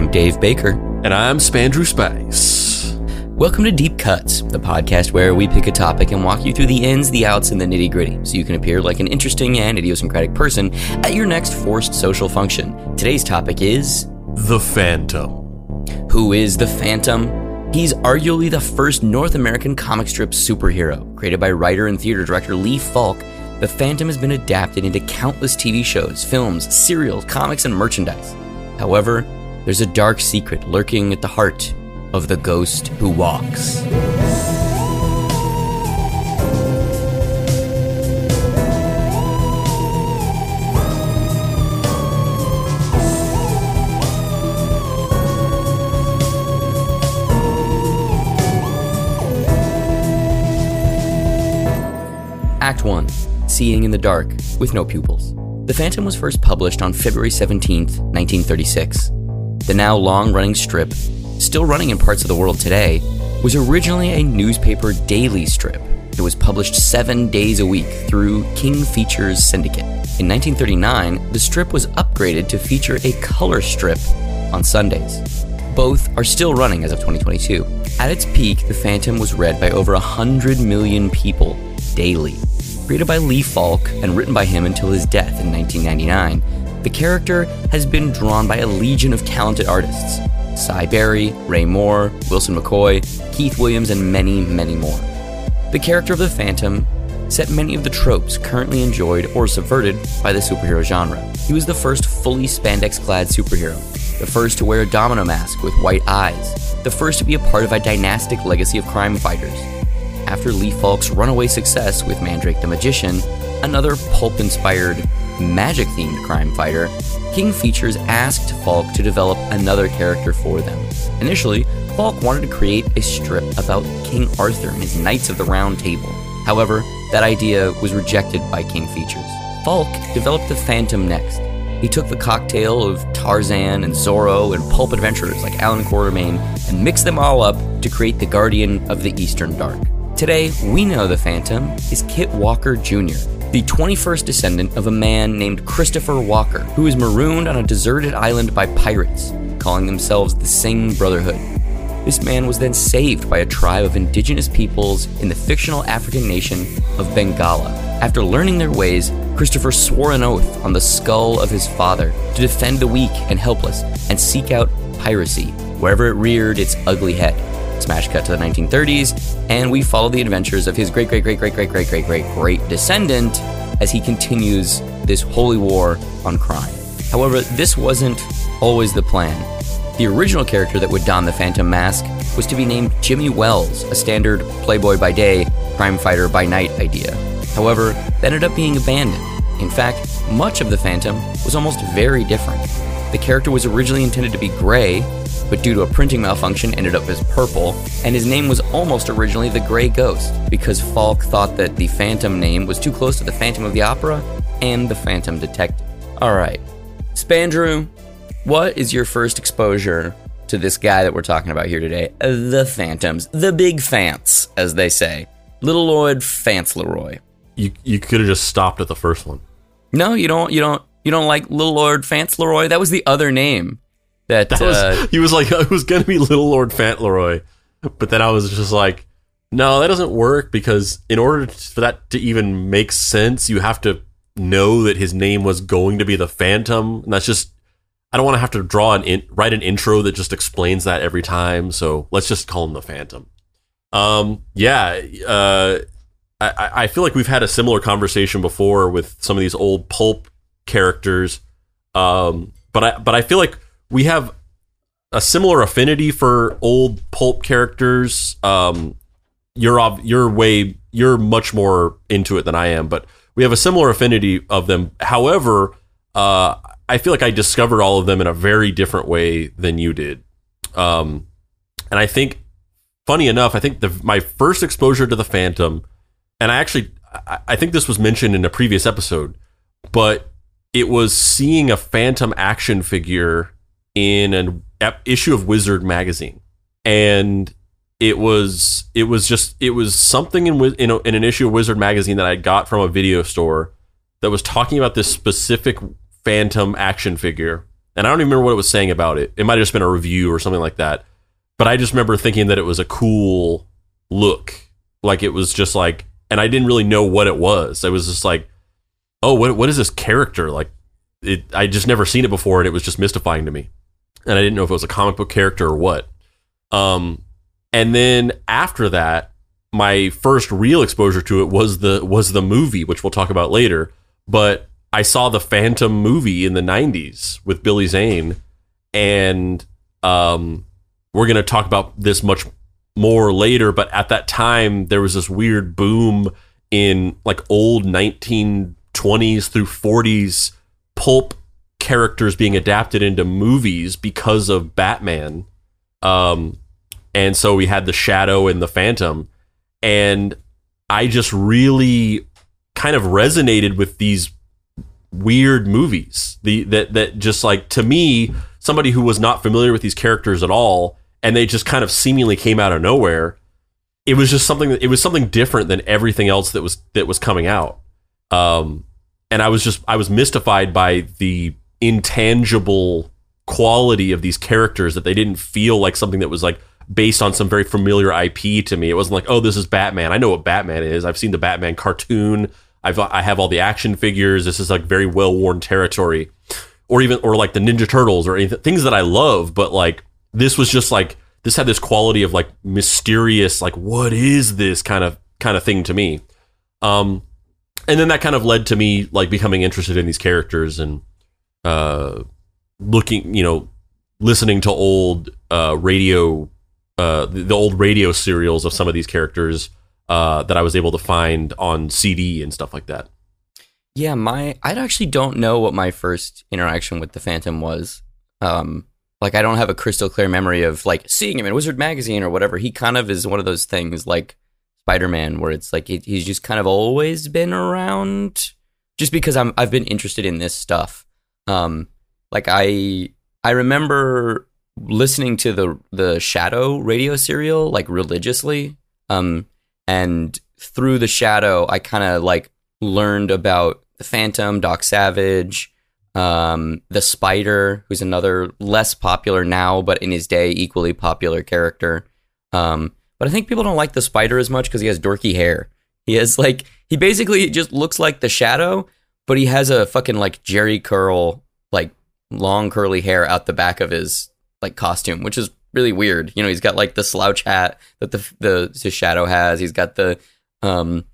I'm Dave Baker. And I'm Spandrew Spice. Welcome to Deep Cuts, the podcast where we pick a topic and walk you through the ins, the outs, and the nitty gritty so you can appear like an interesting and idiosyncratic person at your next forced social function. Today's topic is The Phantom. Who is the Phantom? He's arguably the first North American comic strip superhero. Created by writer and theater director Lee Falk, the Phantom has been adapted into countless TV shows, films, serials, comics, and merchandise. However, there's a dark secret lurking at the heart of the ghost who walks. Act 1 Seeing in the Dark with No Pupils. The Phantom was first published on February 17, 1936. The now long running strip, still running in parts of the world today, was originally a newspaper daily strip. It was published seven days a week through King Features Syndicate. In 1939, the strip was upgraded to feature a color strip on Sundays. Both are still running as of 2022. At its peak, The Phantom was read by over 100 million people daily. Created by Lee Falk and written by him until his death in 1999, the character has been drawn by a legion of talented artists Sy Barry, Ray Moore, Wilson McCoy, Keith Williams, and many, many more. The character of the Phantom set many of the tropes currently enjoyed or subverted by the superhero genre. He was the first fully spandex clad superhero, the first to wear a domino mask with white eyes, the first to be a part of a dynastic legacy of crime fighters. After Lee Falk's runaway success with Mandrake the Magician, another pulp inspired, magic themed crime fighter, King Features asked Falk to develop another character for them. Initially, Falk wanted to create a strip about King Arthur and his Knights of the Round Table. However, that idea was rejected by King Features. Falk developed the Phantom next. He took the cocktail of Tarzan and Zorro and pulp adventurers like Alan Quatermain and mixed them all up to create the Guardian of the Eastern Dark. Today, we know the Phantom is Kit Walker Jr., the 21st descendant of a man named Christopher Walker, who was marooned on a deserted island by pirates, calling themselves the Singh Brotherhood. This man was then saved by a tribe of indigenous peoples in the fictional African nation of Bengala. After learning their ways, Christopher swore an oath on the skull of his father to defend the weak and helpless and seek out piracy wherever it reared its ugly head. Smash cut to the 1930s, and we follow the adventures of his great, great, great, great, great, great, great, great, great descendant as he continues this holy war on crime. However, this wasn't always the plan. The original character that would don the Phantom mask was to be named Jimmy Wells, a standard playboy by day, crime fighter by night idea. However, that ended up being abandoned. In fact, much of the Phantom was almost very different. The character was originally intended to be gray, but due to a printing malfunction ended up as purple, and his name was almost originally the Grey Ghost, because Falk thought that the Phantom name was too close to the Phantom of the Opera and the Phantom Detective. Alright, Spandrew, what is your first exposure to this guy that we're talking about here today? The Phantoms, the big Fants, as they say. Little Lord Fauntleroy. You you could have just stopped at the first one. No, you don't. You don't. You don't like Little Lord Fauntleroy. That was the other name. That, That was uh, he was like it was gonna be Little Lord Fauntleroy, but then I was just like, no, that doesn't work because in order for that to even make sense, you have to know that his name was going to be the Phantom, and that's just I don't want to have to draw an in, write an intro that just explains that every time. So let's just call him the Phantom. Um, yeah, uh, I, I feel like we've had a similar conversation before with some of these old pulp characters. Um, but I but I feel like we have a similar affinity for old pulp characters. Um, you're you're way you're much more into it than I am, but we have a similar affinity of them. However, uh, I feel like I discovered all of them in a very different way than you did. Um, and I think, funny enough, I think the my first exposure to the Phantom, and I actually I, I think this was mentioned in a previous episode, but it was seeing a Phantom action figure in an issue of Wizard magazine, and it was it was just it was something in in, a, in an issue of Wizard magazine that I got from a video store that was talking about this specific Phantom action figure, and I don't even remember what it was saying about it. It might have just been a review or something like that. But I just remember thinking that it was a cool look, like it was just like, and I didn't really know what it was. I was just like, oh, what what is this character like? It I just never seen it before, and it was just mystifying to me, and I didn't know if it was a comic book character or what. Um, and then after that, my first real exposure to it was the was the movie, which we'll talk about later. But I saw the Phantom movie in the '90s with Billy Zane, and um, we're gonna talk about this much more later. But at that time, there was this weird boom in like old 1920s through 40s pulp characters being adapted into movies because of Batman. Um, and so we had the Shadow and the Phantom, and I just really kind of resonated with these weird movies. The that that just like to me, somebody who was not familiar with these characters at all, and they just kind of seemingly came out of nowhere. It was just something. It was something different than everything else that was that was coming out. Um, and I was just I was mystified by the intangible quality of these characters that they didn't feel like something that was like based on some very familiar IP to me. It wasn't like, oh, this is Batman. I know what Batman is. I've seen the Batman cartoon. I've I have all the action figures. This is like very well worn territory, or even or like the Ninja Turtles or anything things that I love. But like this was just like this had this quality of like mysterious, like what is this kind of kind of thing to me. Um, and then that kind of led to me like becoming interested in these characters and uh, looking, you know, listening to old uh, radio, uh, the, old radio serials of some of these characters uh, that I was able to find on CD and stuff like that. Yeah, my I actually don't know what my first interaction with the Phantom was. Um, like I don't have a crystal clear memory of like seeing him in Wizard magazine or whatever. He kind of is one of those things like Spider-Man where it's like he, he's just kind of always been around just because I'm I've been interested in this stuff. Um, like I I remember listening to the the Shadow radio serial like religiously. Um, and through the shadow i kind of like learned about the phantom doc savage um, the spider who's another less popular now but in his day equally popular character um, but i think people don't like the spider as much because he has dorky hair he has like he basically just looks like the shadow but he has a fucking like Jerry curl like long curly hair out the back of his like costume which is really weird. You know, he's got like the slouch hat that the the, the shadow has. He's got the um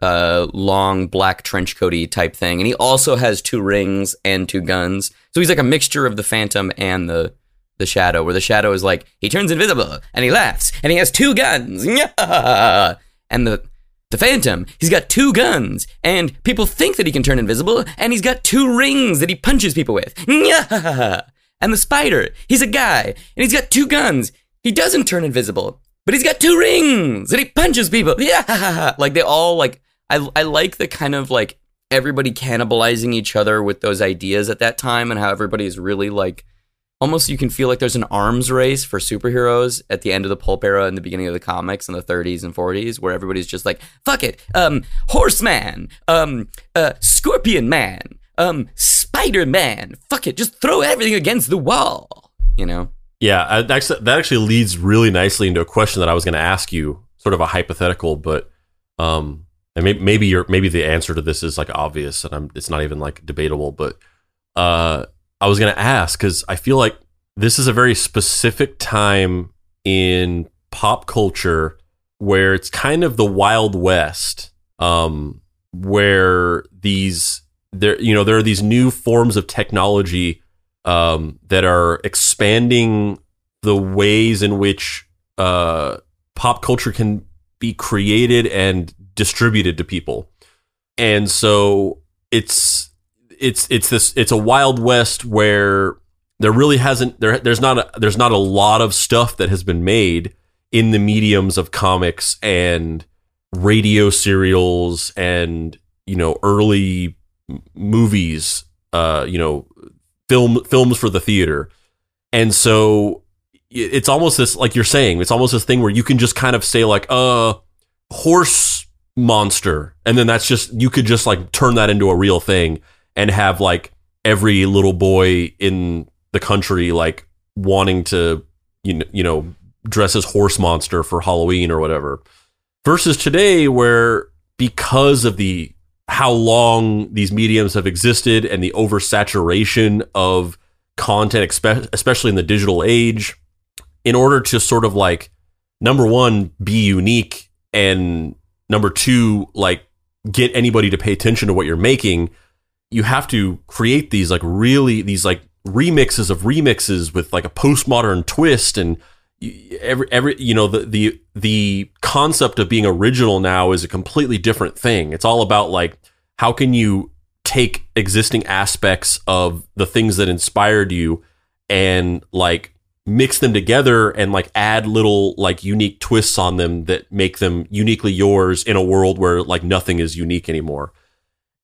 uh long black trench coaty type thing, and he also has two rings and two guns. So he's like a mixture of the Phantom and the the Shadow, where the Shadow is like he turns invisible and he laughs and he has two guns, and the the Phantom, he's got two guns, and people think that he can turn invisible, and he's got two rings that he punches people with. And the spider, he's a guy, and he's got two guns. He doesn't turn invisible, but he's got two rings, and he punches people. Yeah, like they all like. I I like the kind of like everybody cannibalizing each other with those ideas at that time, and how everybody's really like. Almost, you can feel like there's an arms race for superheroes at the end of the pulp era and the beginning of the comics in the 30s and 40s, where everybody's just like, "Fuck it, um, Horseman, um, uh, Scorpion Man, um, Spider Man. Fuck it, just throw everything against the wall. You know? Yeah, that actually, that actually leads really nicely into a question that I was going to ask you, sort of a hypothetical, but um, and maybe maybe maybe the answer to this is like obvious, and I'm, it's not even like debatable. But uh, I was going to ask because I feel like this is a very specific time in pop culture where it's kind of the wild west, um, where these there you know there are these new forms of technology um, that are expanding the ways in which uh, pop culture can be created and distributed to people. And so it's it's it's this it's a wild west where there really hasn't there there's not a there's not a lot of stuff that has been made in the mediums of comics and radio serials and you know early movies, uh, you know, film films for the theater, and so it's almost this like you're saying, it's almost this thing where you can just kind of say like, uh, horse monster, and then that's just you could just like turn that into a real thing and have like every little boy in the country like wanting to you know, you know dress as horse monster for Halloween or whatever. Versus today where because of the how long these mediums have existed and the oversaturation of content especially in the digital age in order to sort of like number 1 be unique and number 2 like get anybody to pay attention to what you're making you have to create these like really these like remixes of remixes with like a postmodern twist and every every you know the the the concept of being original now is a completely different thing. It's all about like how can you take existing aspects of the things that inspired you and like mix them together and like add little like unique twists on them that make them uniquely yours in a world where like nothing is unique anymore.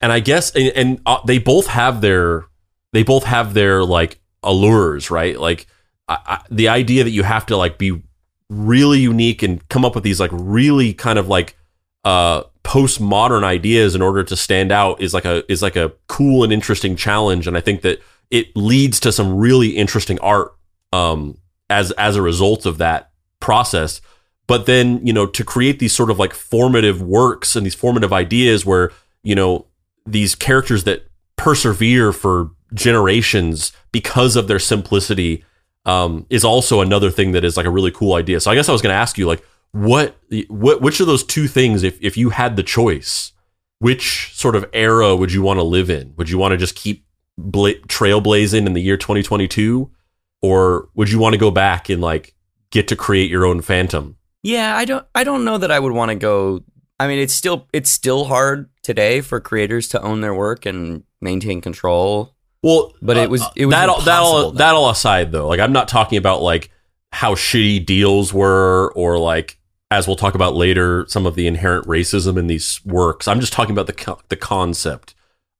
And I guess and, and uh, they both have their they both have their like allures, right? Like I, I, the idea that you have to like be really unique and come up with these like really kind of like uh postmodern ideas in order to stand out is like a is like a cool and interesting challenge and I think that it leads to some really interesting art um as as a result of that process but then you know to create these sort of like formative works and these formative ideas where you know these characters that persevere for generations because of their simplicity um, is also another thing that is like a really cool idea. So I guess I was going to ask you like what what which of those two things if if you had the choice, which sort of era would you want to live in? Would you want to just keep bla- trailblazing in the year 2022 or would you want to go back and like get to create your own phantom? Yeah, I don't I don't know that I would want to go I mean, it's still it's still hard today for creators to own their work and maintain control well, but it was it was that all, that all then. that all aside though. Like I'm not talking about like how shitty deals were or like as we'll talk about later some of the inherent racism in these works. I'm just talking about the co- the concept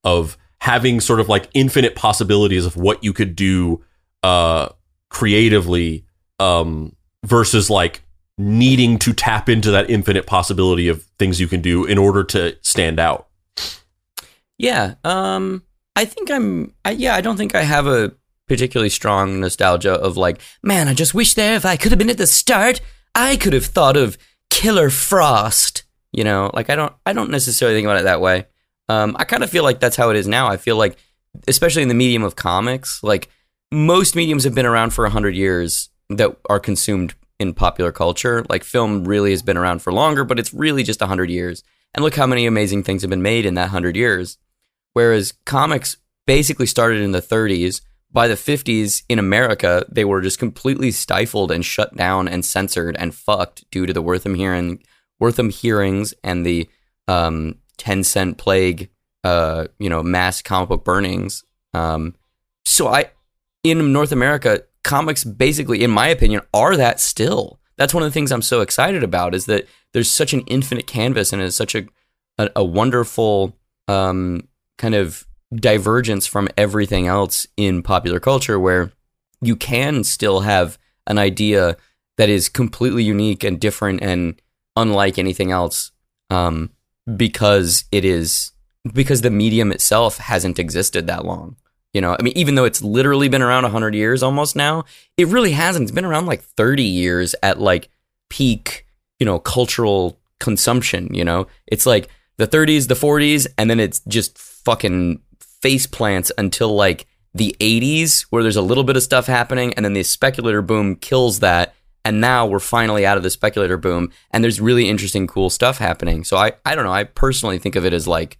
of having sort of like infinite possibilities of what you could do uh creatively um versus like needing to tap into that infinite possibility of things you can do in order to stand out. Yeah. Um I think I'm, I, yeah, I don't think I have a particularly strong nostalgia of like, man, I just wish there if I could have been at the start, I could have thought of Killer Frost. You know, like I don't, I don't necessarily think about it that way. Um, I kind of feel like that's how it is now. I feel like, especially in the medium of comics, like most mediums have been around for a hundred years that are consumed in popular culture. Like film really has been around for longer, but it's really just a hundred years. And look how many amazing things have been made in that hundred years. Whereas comics basically started in the 30s. By the 50s in America, they were just completely stifled and shut down and censored and fucked due to the Wertham hearing, Wertham hearings and the um, 10 cent plague, uh, you know, mass comic book burnings. Um, so I, in North America, comics basically, in my opinion, are that still. That's one of the things I'm so excited about is that there's such an infinite canvas and it's such a, a, a wonderful um, kind of divergence from everything else in popular culture where you can still have an idea that is completely unique and different and unlike anything else um, because it is because the medium itself hasn't existed that long you know i mean even though it's literally been around 100 years almost now it really hasn't. It's been around like 30 years at like peak you know cultural consumption you know? It's like the 30s the 40s and then it's just fucking face plants until like the 80s where there's a little bit of stuff happening and then the speculator boom kills that and now we're finally out of the speculator boom and there's really interesting cool stuff happening. So i i don't know. I personally think of it as like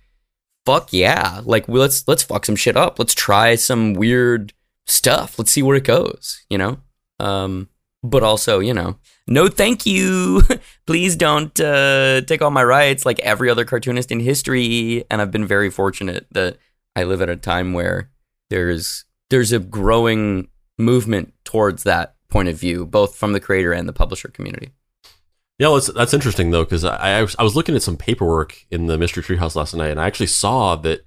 fuck yeah. Like let's let's fuck some shit up. Let's try some weird stuff. Let's see where it goes you know? Um but also you know no thank you. Please don't uh, take all my rights like every other cartoonist in history. And i've been very fortunate that i live at a time where there's there's a growing movement towards that point of view both from the creator and the publisher community yeah well, that's interesting though because I, I was, I was looking at some paperwork in the mystery treehouse last night and i actually saw that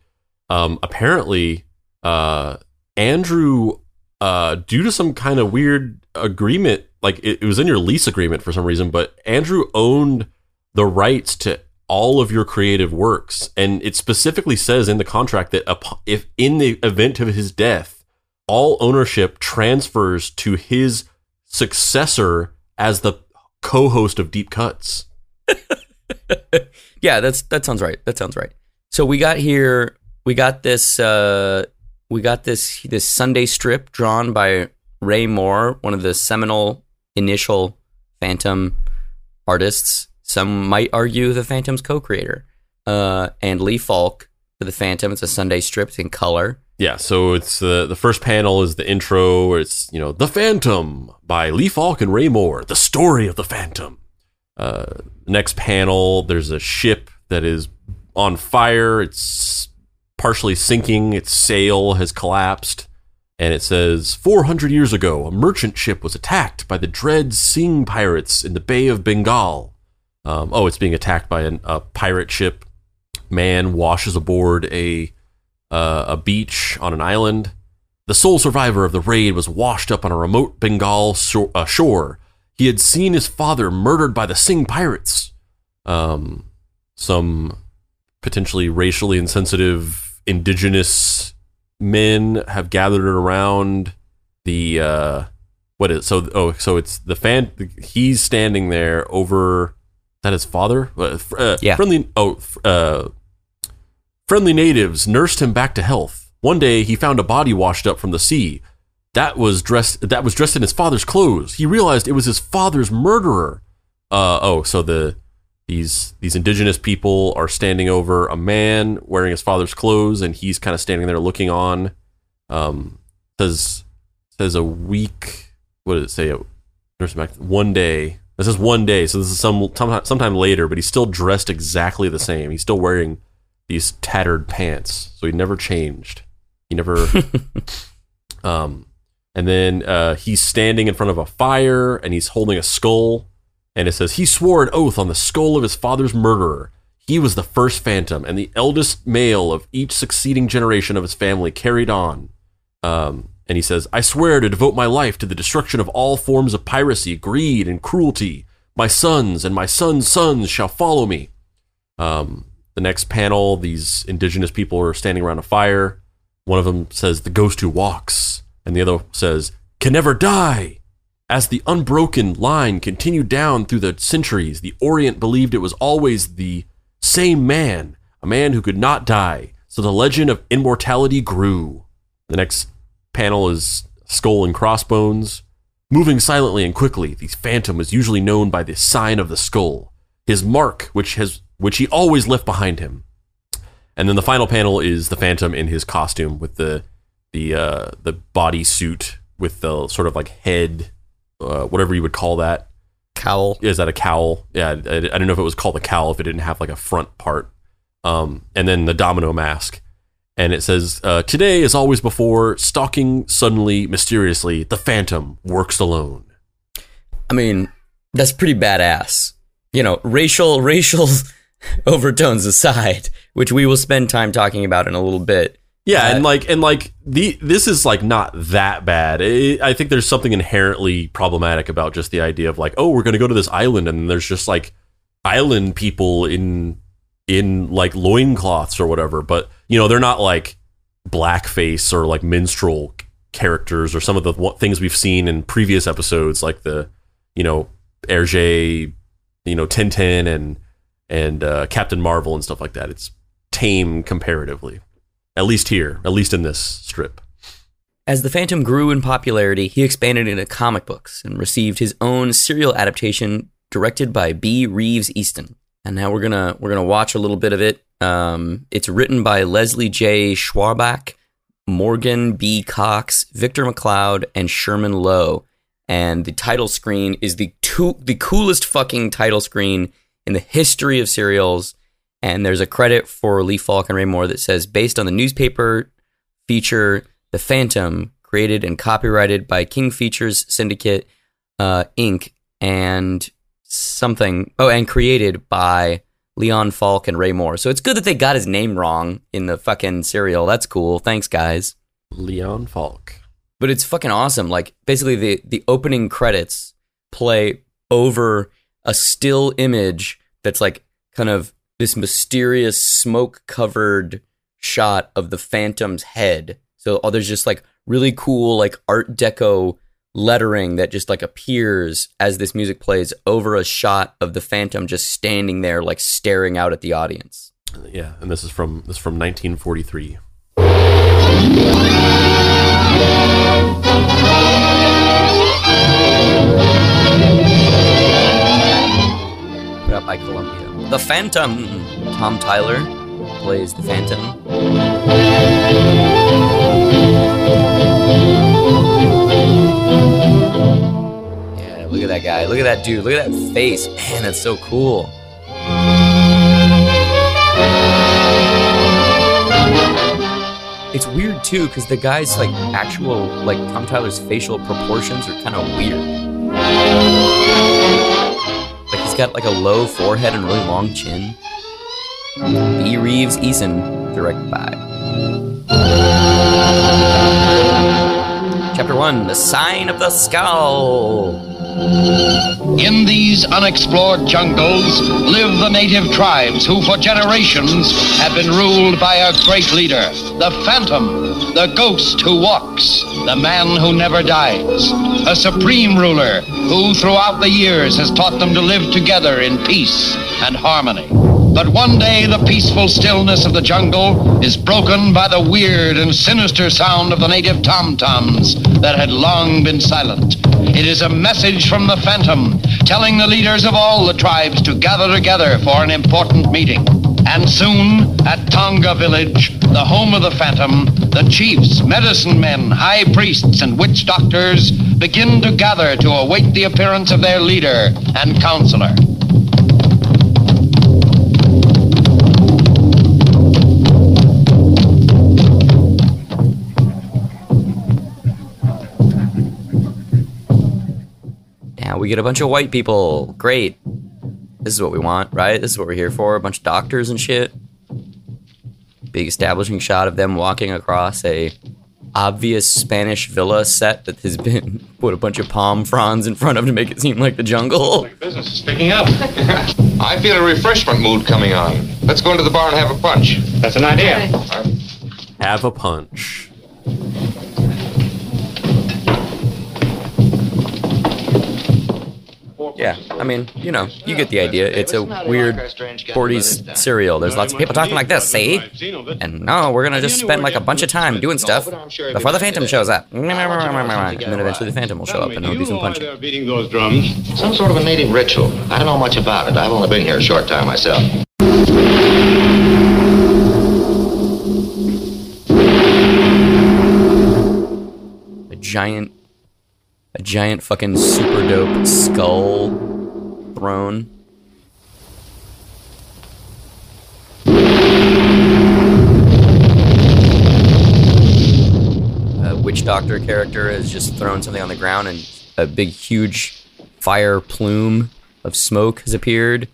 um, apparently uh, andrew uh, due to some kind of weird agreement like it, it was in your lease agreement for some reason, but Andrew owned the rights to all of your creative works, and it specifically says in the contract that if in the event of his death, all ownership transfers to his successor as the co-host of Deep Cuts. yeah, that's that sounds right. That sounds right. So we got here. We got this. Uh, we got this this Sunday strip drawn by Ray Moore, one of the seminal initial Phantom artists. Some might argue the Phantom's co-creator. Uh, and Lee Falk for the Phantom. It's a Sunday strip in color. Yeah, so it's the the first panel is the intro. Where it's you know the Phantom by Lee Falk and Ray Moore, the story of the Phantom. Uh, next panel, there's a ship that is on fire. It's partially sinking. Its sail has collapsed, and it says 400 years ago, a merchant ship was attacked by the dread Singh pirates in the Bay of Bengal. Um, oh, it's being attacked by an, a pirate ship. Man washes aboard a uh, a beach on an island. The sole survivor of the raid was washed up on a remote Bengal shore. Uh, shore. He had seen his father murdered by the Singh pirates. Um, some potentially racially insensitive indigenous men have gathered around the uh, what is so oh so it's the fan he's standing there over that his father uh, uh, Yeah. friendly oh uh, friendly natives nursed him back to health. One day he found a body washed up from the sea. That was dressed that was dressed in his father's clothes. He realized it was his father's murderer. Uh oh so the these these indigenous people are standing over a man wearing his father's clothes and he's kind of standing there looking on. Um says says a week what did it say? Nurse back one day. This is one day so this is some sometime, sometime later but he's still dressed exactly the same. He's still wearing these tattered pants so he never changed he never um and then uh, he's standing in front of a fire and he's holding a skull and it says he swore an oath on the skull of his father's murderer. He was the first phantom, and the eldest male of each succeeding generation of his family carried on. Um, and he says, I swear to devote my life to the destruction of all forms of piracy, greed, and cruelty. My sons and my sons' sons shall follow me. Um, the next panel, these indigenous people are standing around a fire. One of them says, The ghost who walks. And the other says, Can never die. As the unbroken line continued down through the centuries, the Orient believed it was always the same man, a man who could not die. So the legend of immortality grew. The next panel is skull and crossbones. Moving silently and quickly, the phantom was usually known by the sign of the skull, his mark, which has which he always left behind him. And then the final panel is the phantom in his costume with the the uh, the body suit with the sort of like head, uh, whatever you would call that. Cowl. Is that a cowl? Yeah, I, I don't know if it was called a cowl if it didn't have like a front part. Um, and then the domino mask, and it says, uh, "Today, as always before, stalking suddenly, mysteriously, the phantom works alone." I mean, that's pretty badass. You know, racial racial overtones aside, which we will spend time talking about in a little bit. Yeah, Uh, and like and like the this is like not that bad. I I think there's something inherently problematic about just the idea of like, oh, we're gonna go to this island, and there's just like island people in in like loincloths or whatever. But you know, they're not like blackface or like minstrel characters or some of the things we've seen in previous episodes, like the you know Hergé, you know Tintin and and uh, Captain Marvel and stuff like that. It's tame comparatively. At least here, at least in this strip. As the Phantom grew in popularity, he expanded into comic books and received his own serial adaptation directed by B. Reeves Eason. And now we're gonna we're gonna watch a little bit of it. Um, it's written by Leslie J. Schwarbach, Morgan B. Cox, Victor McLeod, and Sherman Lowe. And the title screen is the two, the coolest fucking title screen in the history of serials. And there's a credit for Lee Falk and Ray Moore that says based on the newspaper feature The Phantom, created and copyrighted by King Features Syndicate uh, Inc. and something. Oh, and created by Leon Falk and Ray Moore. So it's good that they got his name wrong in the fucking serial. That's cool. Thanks, guys. Leon Falk. But it's fucking awesome. Like basically, the the opening credits play over a still image that's like kind of this mysterious smoke covered shot of the Phantom's head. So oh, there's just like really cool like art deco lettering that just like appears as this music plays over a shot of the phantom just standing there like staring out at the audience Yeah, and this is from this is from 1943. By columbia. The phantom tom tyler plays the phantom. Yeah look at that guy. Look at that dude. Look at that face. Man that's so cool. It's weird too because the guy's like actual like Tom Tyler's facial proportions are kind of weird. Got like a low forehead and really long chin. B. Reeves Eason, directed by. Chapter one: The Sign of the Skull. In these unexplored jungles live the native tribes who for generations have been ruled by a great leader, the Phantom, the ghost who walks, the man who never dies, a supreme ruler who throughout the years has taught them to live together in peace and harmony. But one day the peaceful stillness of the jungle is broken by the weird and sinister sound of the native tom-toms that had long been silent. It is a message from the Phantom telling the leaders of all the tribes to gather together for an important meeting. And soon, at Tonga village, the home of the Phantom, the chiefs, medicine men, high priests, and witch doctors begin to gather to await the appearance of their leader and counselor. We get a bunch of white people. Great. This is what we want, right? This is what we're here for. A bunch of doctors and shit. Big establishing shot of them walking across a obvious Spanish villa set that has been put a bunch of palm fronds in front of to make it seem like the jungle. Business is picking up. I feel a refreshment mood coming on. Let's go into the bar and have a punch. That's an idea. Have a punch. Yeah, I mean, you know, you get the idea. It's a weird 40s serial. There's lots of people talking like this, see? And no, we're gonna just spend like a bunch of time doing stuff before the Phantom shows up. And then eventually the Phantom will show up and there'll be some punching. Beating those drums. Some sort of a native ritual. I don't know much about it. I've only been here a short time myself. A giant, a giant fucking super dope skull throne. A witch doctor character has just thrown something on the ground, and a big, huge fire plume of smoke has appeared.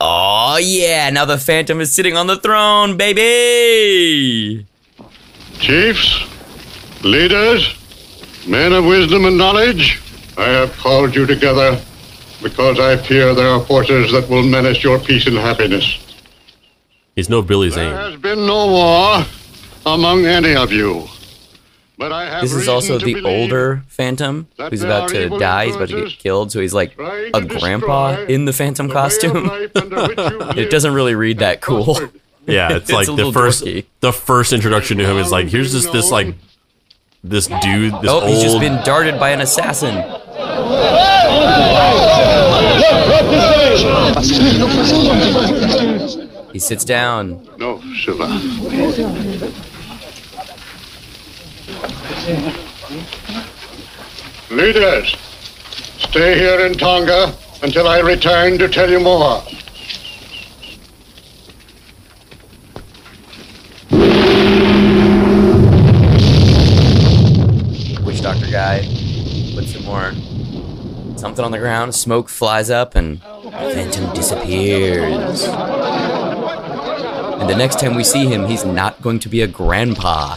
Oh yeah! Now the Phantom is sitting on the throne, baby. Chiefs, leaders, men of wisdom and knowledge, I have called you together because I fear there are forces that will menace your peace and happiness. He's no Billy There has been no war among any of you. But I have This is also the older Phantom that who's about to die. He's about to get killed, so he's like a grandpa in the Phantom the costume. life under which you It doesn't really read that cool. Yeah, it's It's like a the first dorky. the first introduction to him is like here's just this like this dude, this Oh, old he's just been darted by an assassin. He sits down. No, Silva. Leaders, stay here in Tonga until I return to tell you more. Guy puts some more something on the ground. Smoke flies up, and Phantom disappears. And the next time we see him, he's not going to be a grandpa.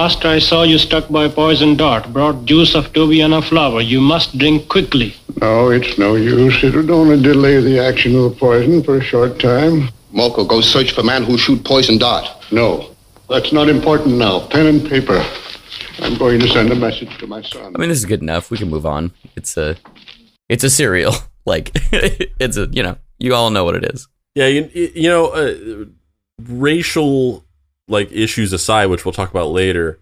Master, I saw you struck by poison dart. Brought juice of Tobiana flower. You must drink quickly. No, it's no use. It would only delay the action of the poison for a short time. Moko, go search for man who shoot poison dart. No, that's not important now. Pen and paper. I'm going to send a message to my son. I mean, this is good enough. We can move on. It's a, it's a serial. Like, it's a, you know, you all know what it is. Yeah, you, you know, uh, racial like issues aside, which we'll talk about later,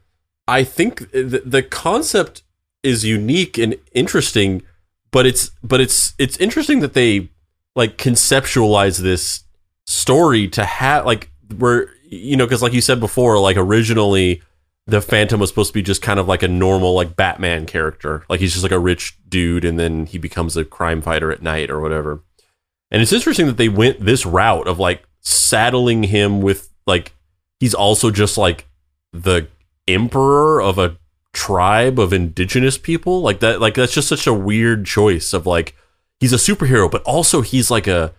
I think the, the concept is unique and interesting, but it's but it's it's interesting that they like conceptualize this story to have like where you know because like you said before, like originally the Phantom was supposed to be just kind of like a normal like Batman character, like he's just like a rich dude, and then he becomes a crime fighter at night or whatever. And it's interesting that they went this route of like saddling him with like he's also just like the emperor of a tribe of indigenous people? Like that like that's just such a weird choice of like he's a superhero but also he's like a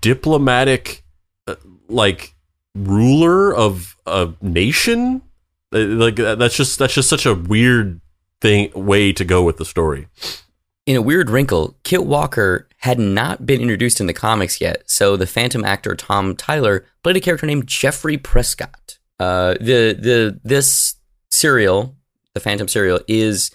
diplomatic uh, like ruler of a nation? Uh, like that- that's just that's just such a weird thing way to go with the story. In a weird wrinkle, Kit Walker had not been introduced in the comics yet, so the Phantom actor Tom Tyler played a character named Jeffrey Prescott. Uh, the the this serial, the Phantom serial, is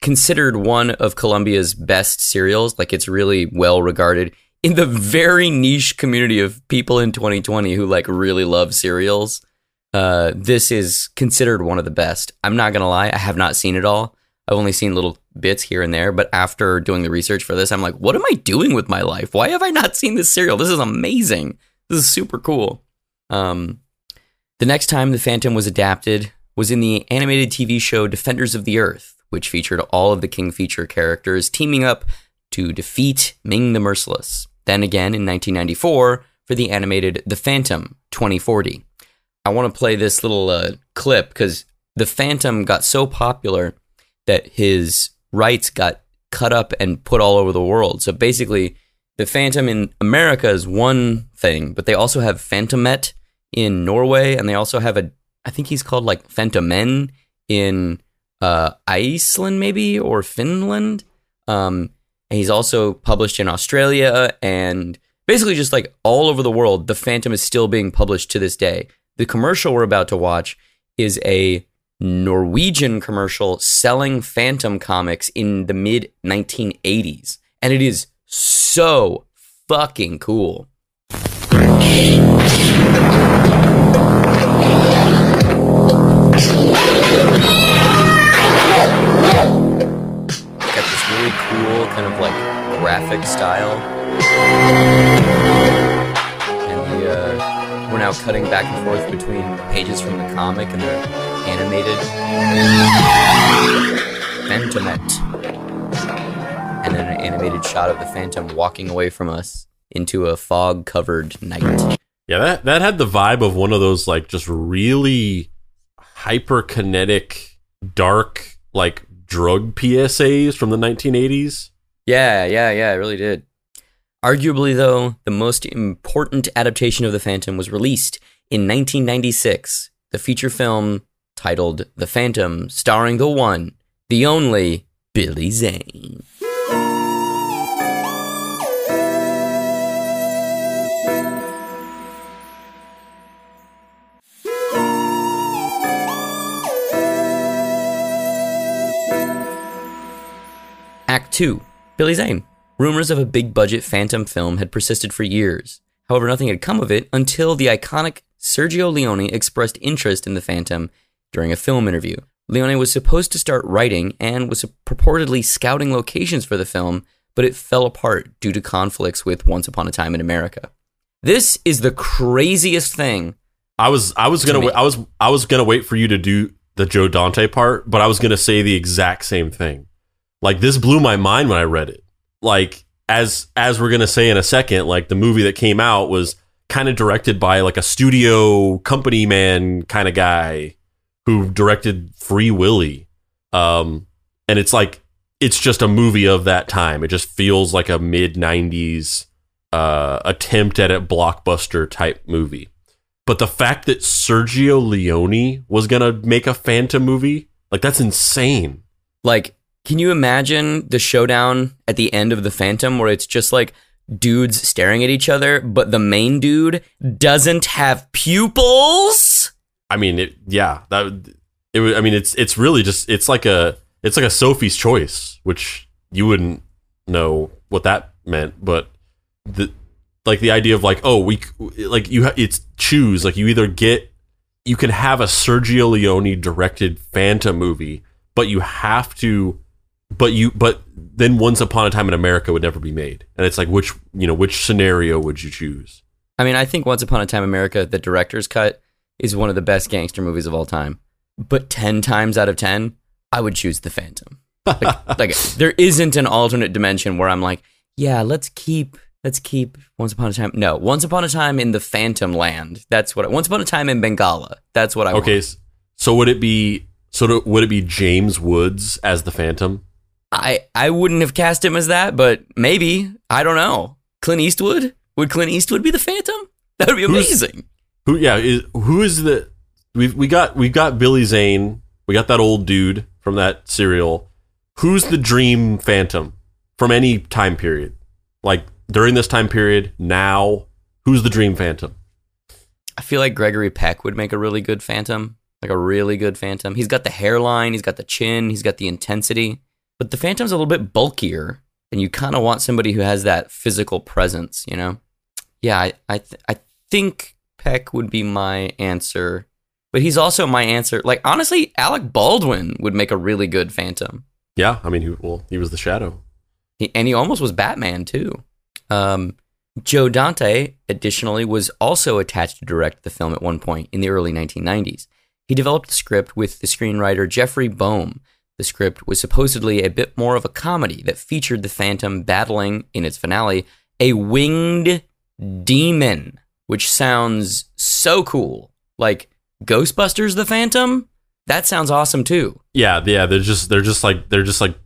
considered one of Columbia's best serials. Like it's really well regarded in the very niche community of people in 2020 who like really love serials. Uh, this is considered one of the best. I'm not gonna lie, I have not seen it all. I've only seen little bits here and there, but after doing the research for this, I'm like, what am I doing with my life? Why have I not seen this serial? This is amazing. This is super cool. Um, the next time The Phantom was adapted was in the animated TV show Defenders of the Earth, which featured all of the King feature characters teaming up to defeat Ming the Merciless. Then again in 1994 for the animated The Phantom 2040. I want to play this little uh, clip because The Phantom got so popular that his rights got cut up and put all over the world. So basically, the Phantom in America is one thing, but they also have Fantomet in Norway, and they also have a, I think he's called like Fantomen in uh, Iceland, maybe or Finland. Um, and he's also published in Australia and basically just like all over the world. The Phantom is still being published to this day. The commercial we're about to watch is a Norwegian commercial selling Phantom comics in the mid 1980s. And it is so fucking cool. Got this really cool kind of like graphic style. And the, uh, we're now cutting back and forth between pages from the comic and the animated Fantomet. And then an animated shot of the Phantom walking away from us into a fog covered night. Yeah, that that had the vibe of one of those like just really hyperkinetic, dark like drug PSAs from the 1980s. Yeah, yeah, yeah, it really did. Arguably, though, the most important adaptation of The Phantom was released in 1996, the feature film titled The Phantom, starring the one, the only Billy Zane. 2 Billy Zane. Rumors of a big budget Phantom film had persisted for years. However, nothing had come of it until the iconic Sergio Leone expressed interest in the Phantom during a film interview. Leone was supposed to start writing and was purportedly scouting locations for the film, but it fell apart due to conflicts with Once Upon a Time in America. This is the craziest thing. I was I was To gonna me. I was I was gonna wait for you to do the Joe Dante part, but I was gonna say the exact same thing. Like this blew my mind when I read it. Like as as we're gonna say in a second, like the movie that came out was kind of directed by like a studio company man kind of guy who directed Free Willy. Um, and it's like it's just a movie of that time. It just feels like a mid '90s uh, attempt at a blockbuster type movie. But the fact that Sergio Leone was gonna make a Phantom movie, like that's insane. Like, can you imagine the showdown at the end of The Phantom where it's just like dudes staring at each other, but the main dude doesn't have pupils? I mean, it, yeah, that it. I mean, it's it's really just it's like a it's like a Sophie's Choice, which you wouldn't know what that meant, but the like the idea of like oh we like you ha- it's choose like you either get you can have a Sergio Leone directed Phantom movie, but you have to but you but then Once Upon a Time in America would never be made, and it's like which you know which scenario would you choose? I mean, I think Once Upon a Time America, the director's cut, is one of the best gangster movies of all time. But 10 times out of 10, I would choose The Phantom. Like, like there isn't an alternate dimension where I'm like, yeah, let's keep let's keep Once Upon a Time. No, Once Upon a Time in the Phantom Land. That's what I, Once Upon a Time in Bengala. That's what I okay, want. so would it be so would it be James Woods as the Phantom? I I wouldn't have cast him as that, but maybe. I don't know. Clint Eastwood? Would Clint Eastwood be the Phantom? That would be Who's- amazing. Who? Yeah, is, who is the? We we got we got Billy Zane. We got that old dude from that serial. Who's the dream Phantom from any time period? Like during this time period, now, who's the dream Phantom? I feel like Gregory Peck would make a really good Phantom, like a really good Phantom. He's got the hairline, he's got the chin, he's got the intensity, but the Phantom's a little bit bulkier, and you kind of want somebody who has that physical presence, you know? Yeah, I I, th- I think Peck would be my answer, but he's also my answer. Like honestly, Alec Baldwin would make a really good Phantom. Yeah, I mean, he, well, he was the Shadow. He, and he almost was Batman too. Um, Joe Dante, additionally, was also attached to direct the film at one point in the early 1990s. He developed the script with the screenwriter Jeffrey Boam. The script was supposedly a bit more of a comedy that featured the Phantom battling, in its finale, a winged demon, which sounds so cool. Like Ghostbusters the Phantom? That sounds awesome too. Yeah, yeah. They're just they're just like they're just like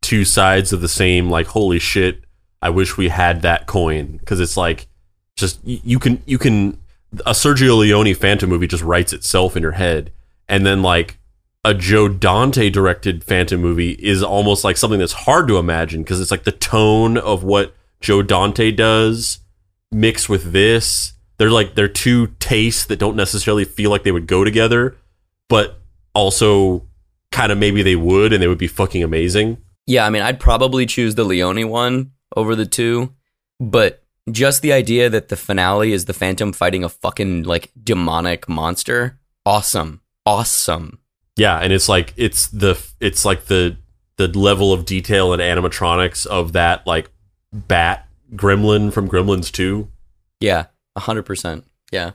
two sides of the same. Like holy shit! I wish we had that coin because it's like just you can you can a Sergio Leone Phantom movie just writes itself in your head, and then like a Joe Dante directed Phantom movie is almost like something that's hard to imagine because it's like the tone of what Joe Dante does mixed with this. They're like they're two tastes that don't necessarily feel like they would go together, but also kind of maybe they would and they would be fucking amazing. Yeah, I mean, I'd probably choose the Leone one over the two, but just the idea that the finale is the Phantom fighting a fucking like demonic monster, awesome, awesome. Yeah, and it's like it's the it's like the the level of detail and animatronics of that like bat gremlin from Gremlins 2 Yeah, hundred percent. Yeah,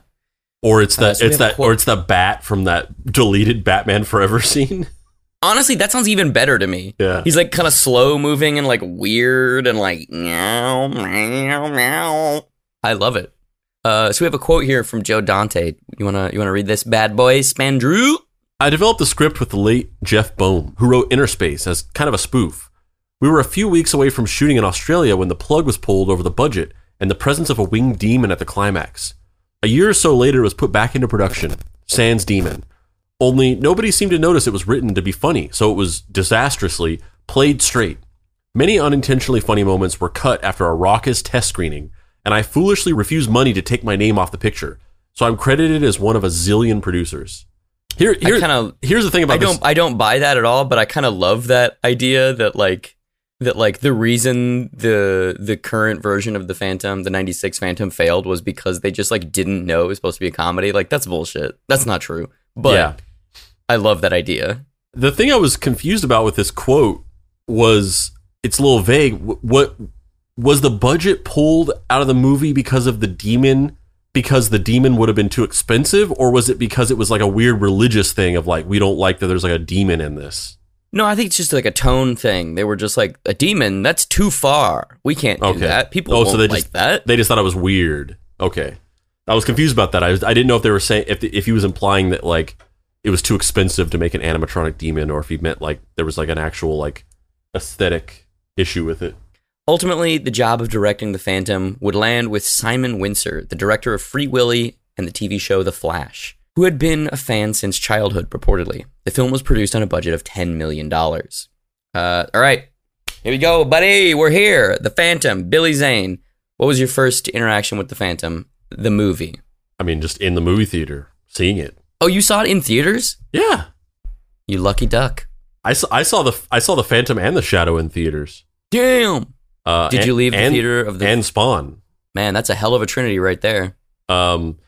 or it's Uh, that so it's that or it's the bat from that deleted Batman Forever scene. honestly, that sounds even better to me. Yeah. He's like kind of slow moving and like weird and like meow meow meow. I love it. Uh, so we have a quote here from Joe Dante. You wanna you wanna read this bad boy, Spandrew? I developed the script with the late Jeff Boam, who wrote Inner Space as kind of a spoof. We were a few weeks away from shooting in Australia when the plug was pulled over the budget and the presence of a winged demon at the climax. A year or so later, it was put back into production, Sans Demon. Only nobody seemed to notice it was written to be funny, so it was disastrously played straight. Many unintentionally funny moments were cut after a raucous test screening, and I foolishly refused money to take my name off the picture, so I'm credited as one of a zillion producers. Here, here, kinda- here's the thing about I don't I don't buy that at all, but I kind of love that idea that like that like the reason the the current version of the Phantom, the 96 Phantom failed was because they just like didn't know it was supposed to be a comedy. Like that's bullshit. That's not true. But Yeah. I love that idea. The thing I was confused about with this quote was it's a little vague. What was the budget pulled out of the movie because of the demon? Because the demon would have been too expensive, or was it because it was like a weird religious thing of like we don't like that there's like a demon in this? No, I think it's just like a tone thing. They were just like a demon. That's too far. We can't do Okay. that. People Oh, so they like just- that. They just thought it was weird. Okay, I was confused about that. I, was, I didn't know if they were saying if the, if he was implying that like it was too expensive to make an animatronic demon, or if he meant like there was like an actual like aesthetic issue with it. Ultimately, the job of directing The Phantom would land with Simon Wincer, the director of Free Willy and the TV show The Flash, who had been a fan since childhood, purportedly. The film was produced on a budget of $10 million. Uh, all right, here we go, buddy. We're here. The Phantom, Billy Zane. What was your first interaction with The Phantom, the movie? I mean, just in the movie theater, seeing it. Oh, you saw it in theaters? Yeah, You lucky duck. I saw, I saw the I saw the Phantom and the Shadow in theaters. Damn. Uh, Did and- you leave the and- theater of the- and Spawn? Man, that's a hell of a trinity right there. Um,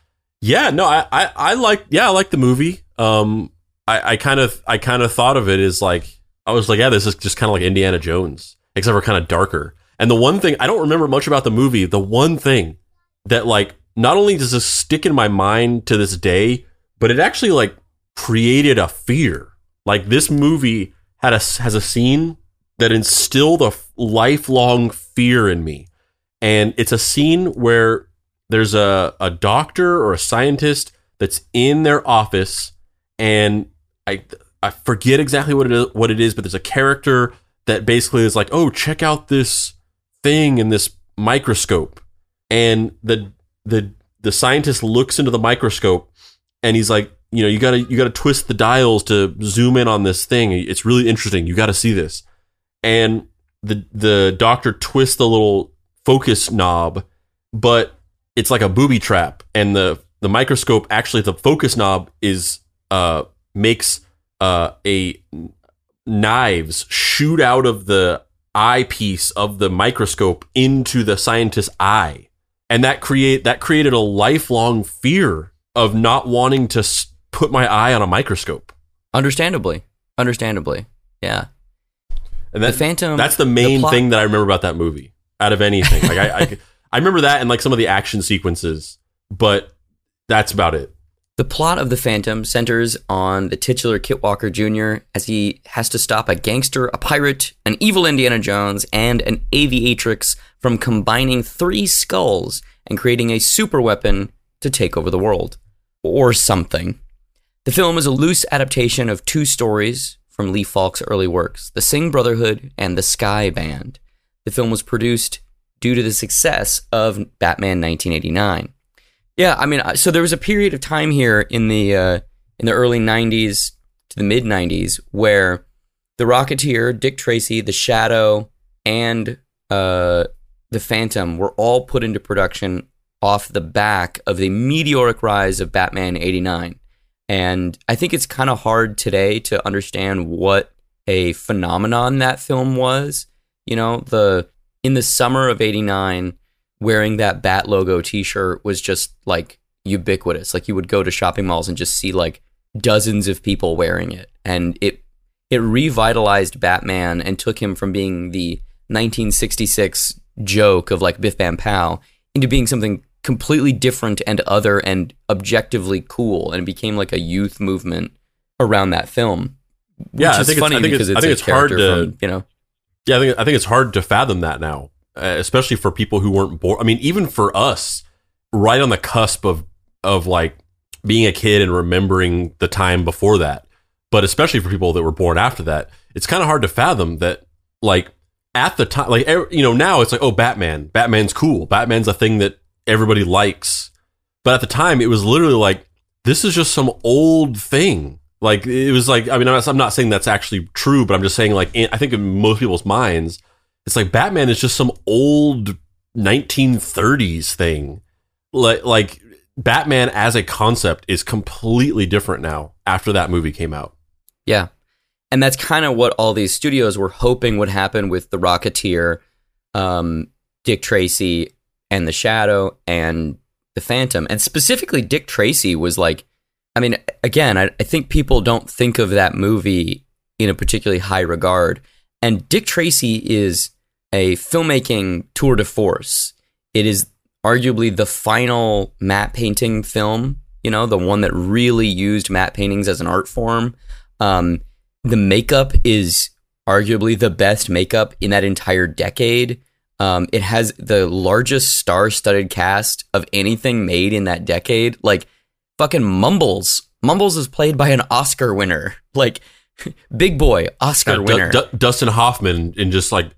yeah, no, I, I, I like, yeah, I like the movie. Um, I, I kind of, I kind of thought of it as like, I was like, yeah, this is just kind of like Indiana Jones, except for kind of darker. And the one thing I don't remember much about the movie, the one thing that like, not only does this stick in my mind to this day, but it actually like created a fear. Like this movie had a has a scene that instilled a lifelong fear in me, and it's a scene where there's a, a doctor or a scientist that's in their office and I I forget exactly what it is what it is, but there's a character that basically is like, oh, check out this thing in this microscope. And the the the scientist looks into the microscope and he's like, you know, you gotta you gotta twist the dials to zoom in on this thing. It's really interesting. You gotta see this. And the the doctor twists the little focus knob, but it's like a booby trap and the the microscope actually the focus knob is uh makes uh a knives shoot out of the eyepiece of the microscope into the scientist's eye and that create that created a lifelong fear of not wanting to put my eye on a microscope Understandably. Understandably. Yeah. And that, The Phantom- that's the the main plot- thing that i remember about that movie out of anything like I, I i remember that and like some of the action sequences but that's about it The plot of The Phantom centers on the titular Kit Walker Jr. as he has to stop a gangster, a pirate, an evil Indiana Jones, and an aviatrix from combining three skulls and creating a super weapon to take over the world. Or something. The film is a loose adaptation of two stories from Lee Falk's early works The Singh Brotherhood and The Sky Band. The film was produced due to the success of Batman 1989. Yeah, I mean, so there was a period of time here in the uh, in the early '90s to the mid '90s where the Rocketeer, Dick Tracy, The Shadow, and uh, the Phantom were all put into production off the back of the meteoric rise of Batman '89, and I think it's kind of hard today to understand what a phenomenon that film was. You know, the in the summer of '89 wearing that bat logo t-shirt was just like ubiquitous like you would go to shopping malls and just see like dozens of people wearing it and it it revitalized batman and took him from being the 1966 joke of like biff bam pow into being something completely different and other and objectively cool and it became like a youth movement around that film which Yeah, I is think it's- funny I think because it's- it's, I think a it's hard to- from, you know Yeah, I think I think it's hard to fathom that now, uh, especially for people who weren't born. I mean, even for us, right on the cusp of of like being a kid and remembering the time before that, but especially for people that were born after that, it's kind of hard to fathom that like at the time, like you know, now it's like oh, Batman, Batman's cool, Batman's a thing that everybody likes, but at the time it was literally like this is just some old thing. Like it was like I mean I'm not, I'm not saying that's actually true, but I'm just saying like I think in most people's minds, it's like Batman is just some old 1930s thing. Like like Batman as a concept is completely different now after that movie came out. Yeah. and that's kind of what all these studios were hoping would happen with the Rocketeer, um, Dick Tracy, and the Shadow, and the Phantom, and specifically Dick Tracy was like, I mean, again, I, I think people don't think of that movie in a particularly high regard, and Dick Tracy is a filmmaking tour de force. It is arguably the final matte painting film, you know, the one that really used matte paintings as an art form. Um, the makeup is arguably the best makeup in that entire decade. Um, it has the largest star-studded cast of anything made in that decade. Like fucking Mumbles. Mumbles is played by an Oscar winner. Like big boy Oscar Uh, winner. Du- Dustin Hoffman in just like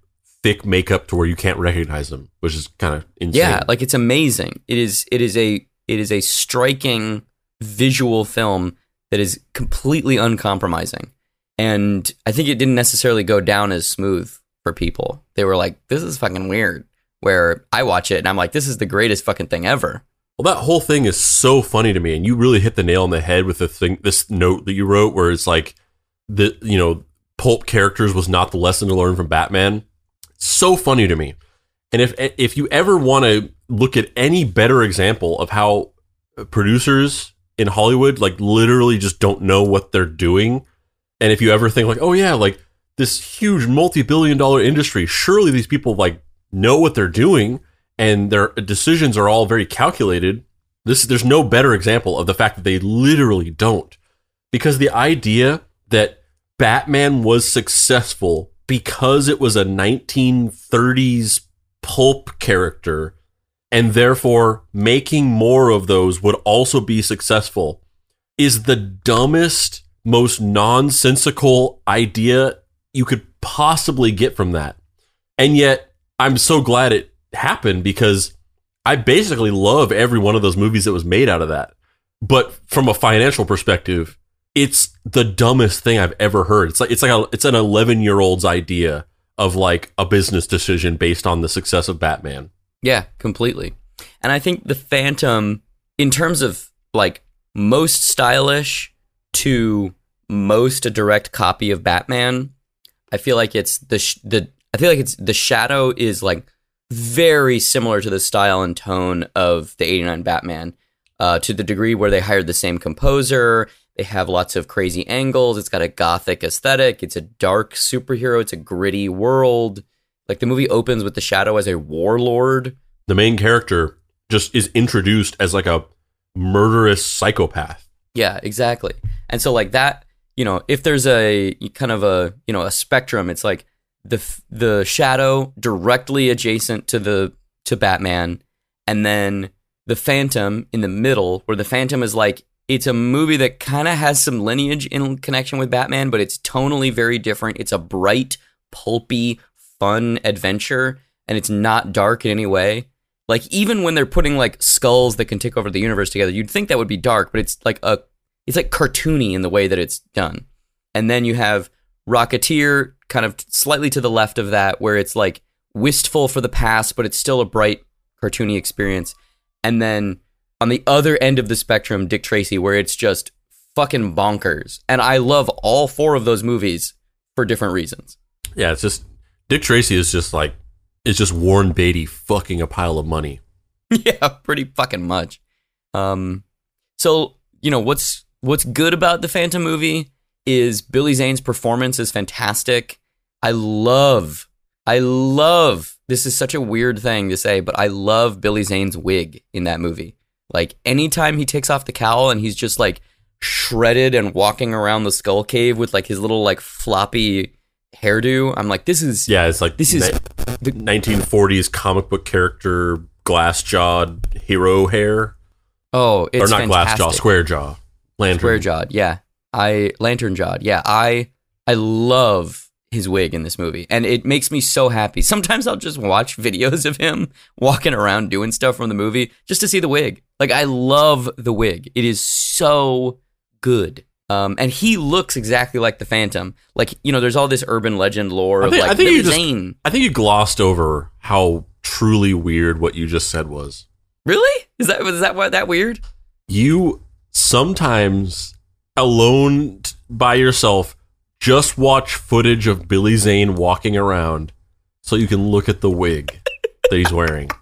thick makeup to where you can't recognize him, which is kind of insane. Yeah, like it's amazing. It is it is a it is a striking visual film that is completely uncompromising. And I think it didn't necessarily go down as smooth for people. They were like, this is fucking weird. Where I watch it and I'm like, this is the greatest fucking thing ever. Well, that whole thing is so funny to me, and you really hit the nail on the head with the thing. This note that you wrote, where it's like the you know pulp characters was not the lesson to learn from Batman. So funny to me. And if if you ever want to look at any better example of how producers in Hollywood like literally just don't know what they're doing, and if you ever think like, oh yeah, like this huge multi-billion dollar industry, surely these people like know what they're doing and their decisions are all very calculated. This there's no better example of the fact that they literally don't. Because the idea that Batman was successful because it was a 1930s pulp character and therefore making more of those would also be successful is the dumbest, most nonsensical idea you could possibly get from that. And yet, I'm so glad it happened because I basically love every one of those movies that was made out of that. But from a financial perspective, it's the dumbest thing I've ever heard. It's like it's like a, it's an 11 year old's idea of like a business decision based on the success of Batman. Yeah, completely. And I think the Phantom, in terms of like most stylish to most a direct copy of Batman, I feel like it's the sh- the I feel like it's the Shadow is like very similar to the style and tone of the '89 Batman, uh, to the degree where they hired the same composer. They have lots of crazy angles. It's got a gothic aesthetic. It's a dark superhero. It's a gritty world. Like the movie opens with the Shadow as a warlord. The main character just is introduced as like a murderous psychopath. Yeah, exactly. And so like that, you know, if there's a kind of a, you know, a spectrum, it's like the the shadow directly adjacent to the to Batman and then the Phantom in the middle where the Phantom is like it's a movie that kind of has some lineage in connection with Batman, but it's tonally very different. It's a bright, pulpy, fun adventure and it's not dark in any way. Like even when they're putting like skulls that can take over the universe together, you'd think that would be dark, but it's like a it's like cartoony in the way that it's done. And then you have Rocketeer kind of slightly to the left of that where it's like wistful for the past, but it's still a bright cartoony experience. And then on the other end of the spectrum, Dick Tracy where it's just fucking bonkers. And I love all four of those movies for different reasons. Yeah, it's just Dick Tracy is just like it's just Warren Beatty fucking a pile of money. yeah, pretty fucking much. Um, so you know what's what's good about the Phantom movie is Billy Zane's performance is fantastic. I love, I love. This is such a weird thing to say, but I love Billy Zane's wig in that movie. Like anytime he takes off the cowl and he's just like shredded and walking around the skull cave with like his little like floppy hairdo, I'm like, this is Yeah, it's like This is ni- 1940s comic book character glass jawed hero hair. oh, it's or not glass jaw, square jaw. Lantern. Square jawed, yeah. I lantern jawed, yeah. I I love his wig in this movie, and it makes me so happy. Sometimes I'll just watch videos of him walking around doing stuff from the movie just to see the wig. Like I love the wig; it is so good. Um, and he looks exactly like the Phantom. Like you know, there's all this urban legend lore I of think, like I think you just, I think you glossed over how truly weird what you just said was. Really? Is that was that what that weird? You sometimes alone t- by yourself just watch footage of Billy Zane walking around so you can look at the wig that he's wearing.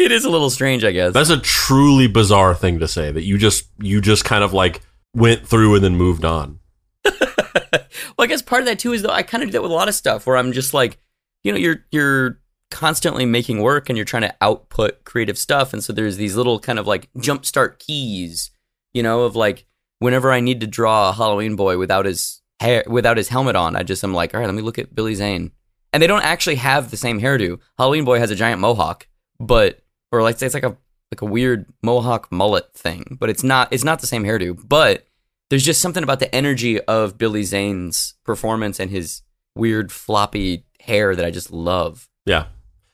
It is a little strange, I guess. That's a truly bizarre thing to say that you just you just kind of like went through and then moved on. well, I guess part of that too is though I kind of do that with a lot of stuff where I'm just like, you know, you're you're constantly making work and you're trying to output creative stuff, and so there's these little kind of like jumpstart keys, you know, of like whenever I need to draw a Halloween boy without his hair, without his helmet on, I just am like, all right, let me look at Billy Zane, and they don't actually have the same hairdo. Halloween boy has a giant mohawk, but or like it's like a like a weird mohawk mullet thing, but it's not it's not the same hairdo, but there's just something about the energy of Billy Zane's performance and his weird floppy hair that I just love. Yeah,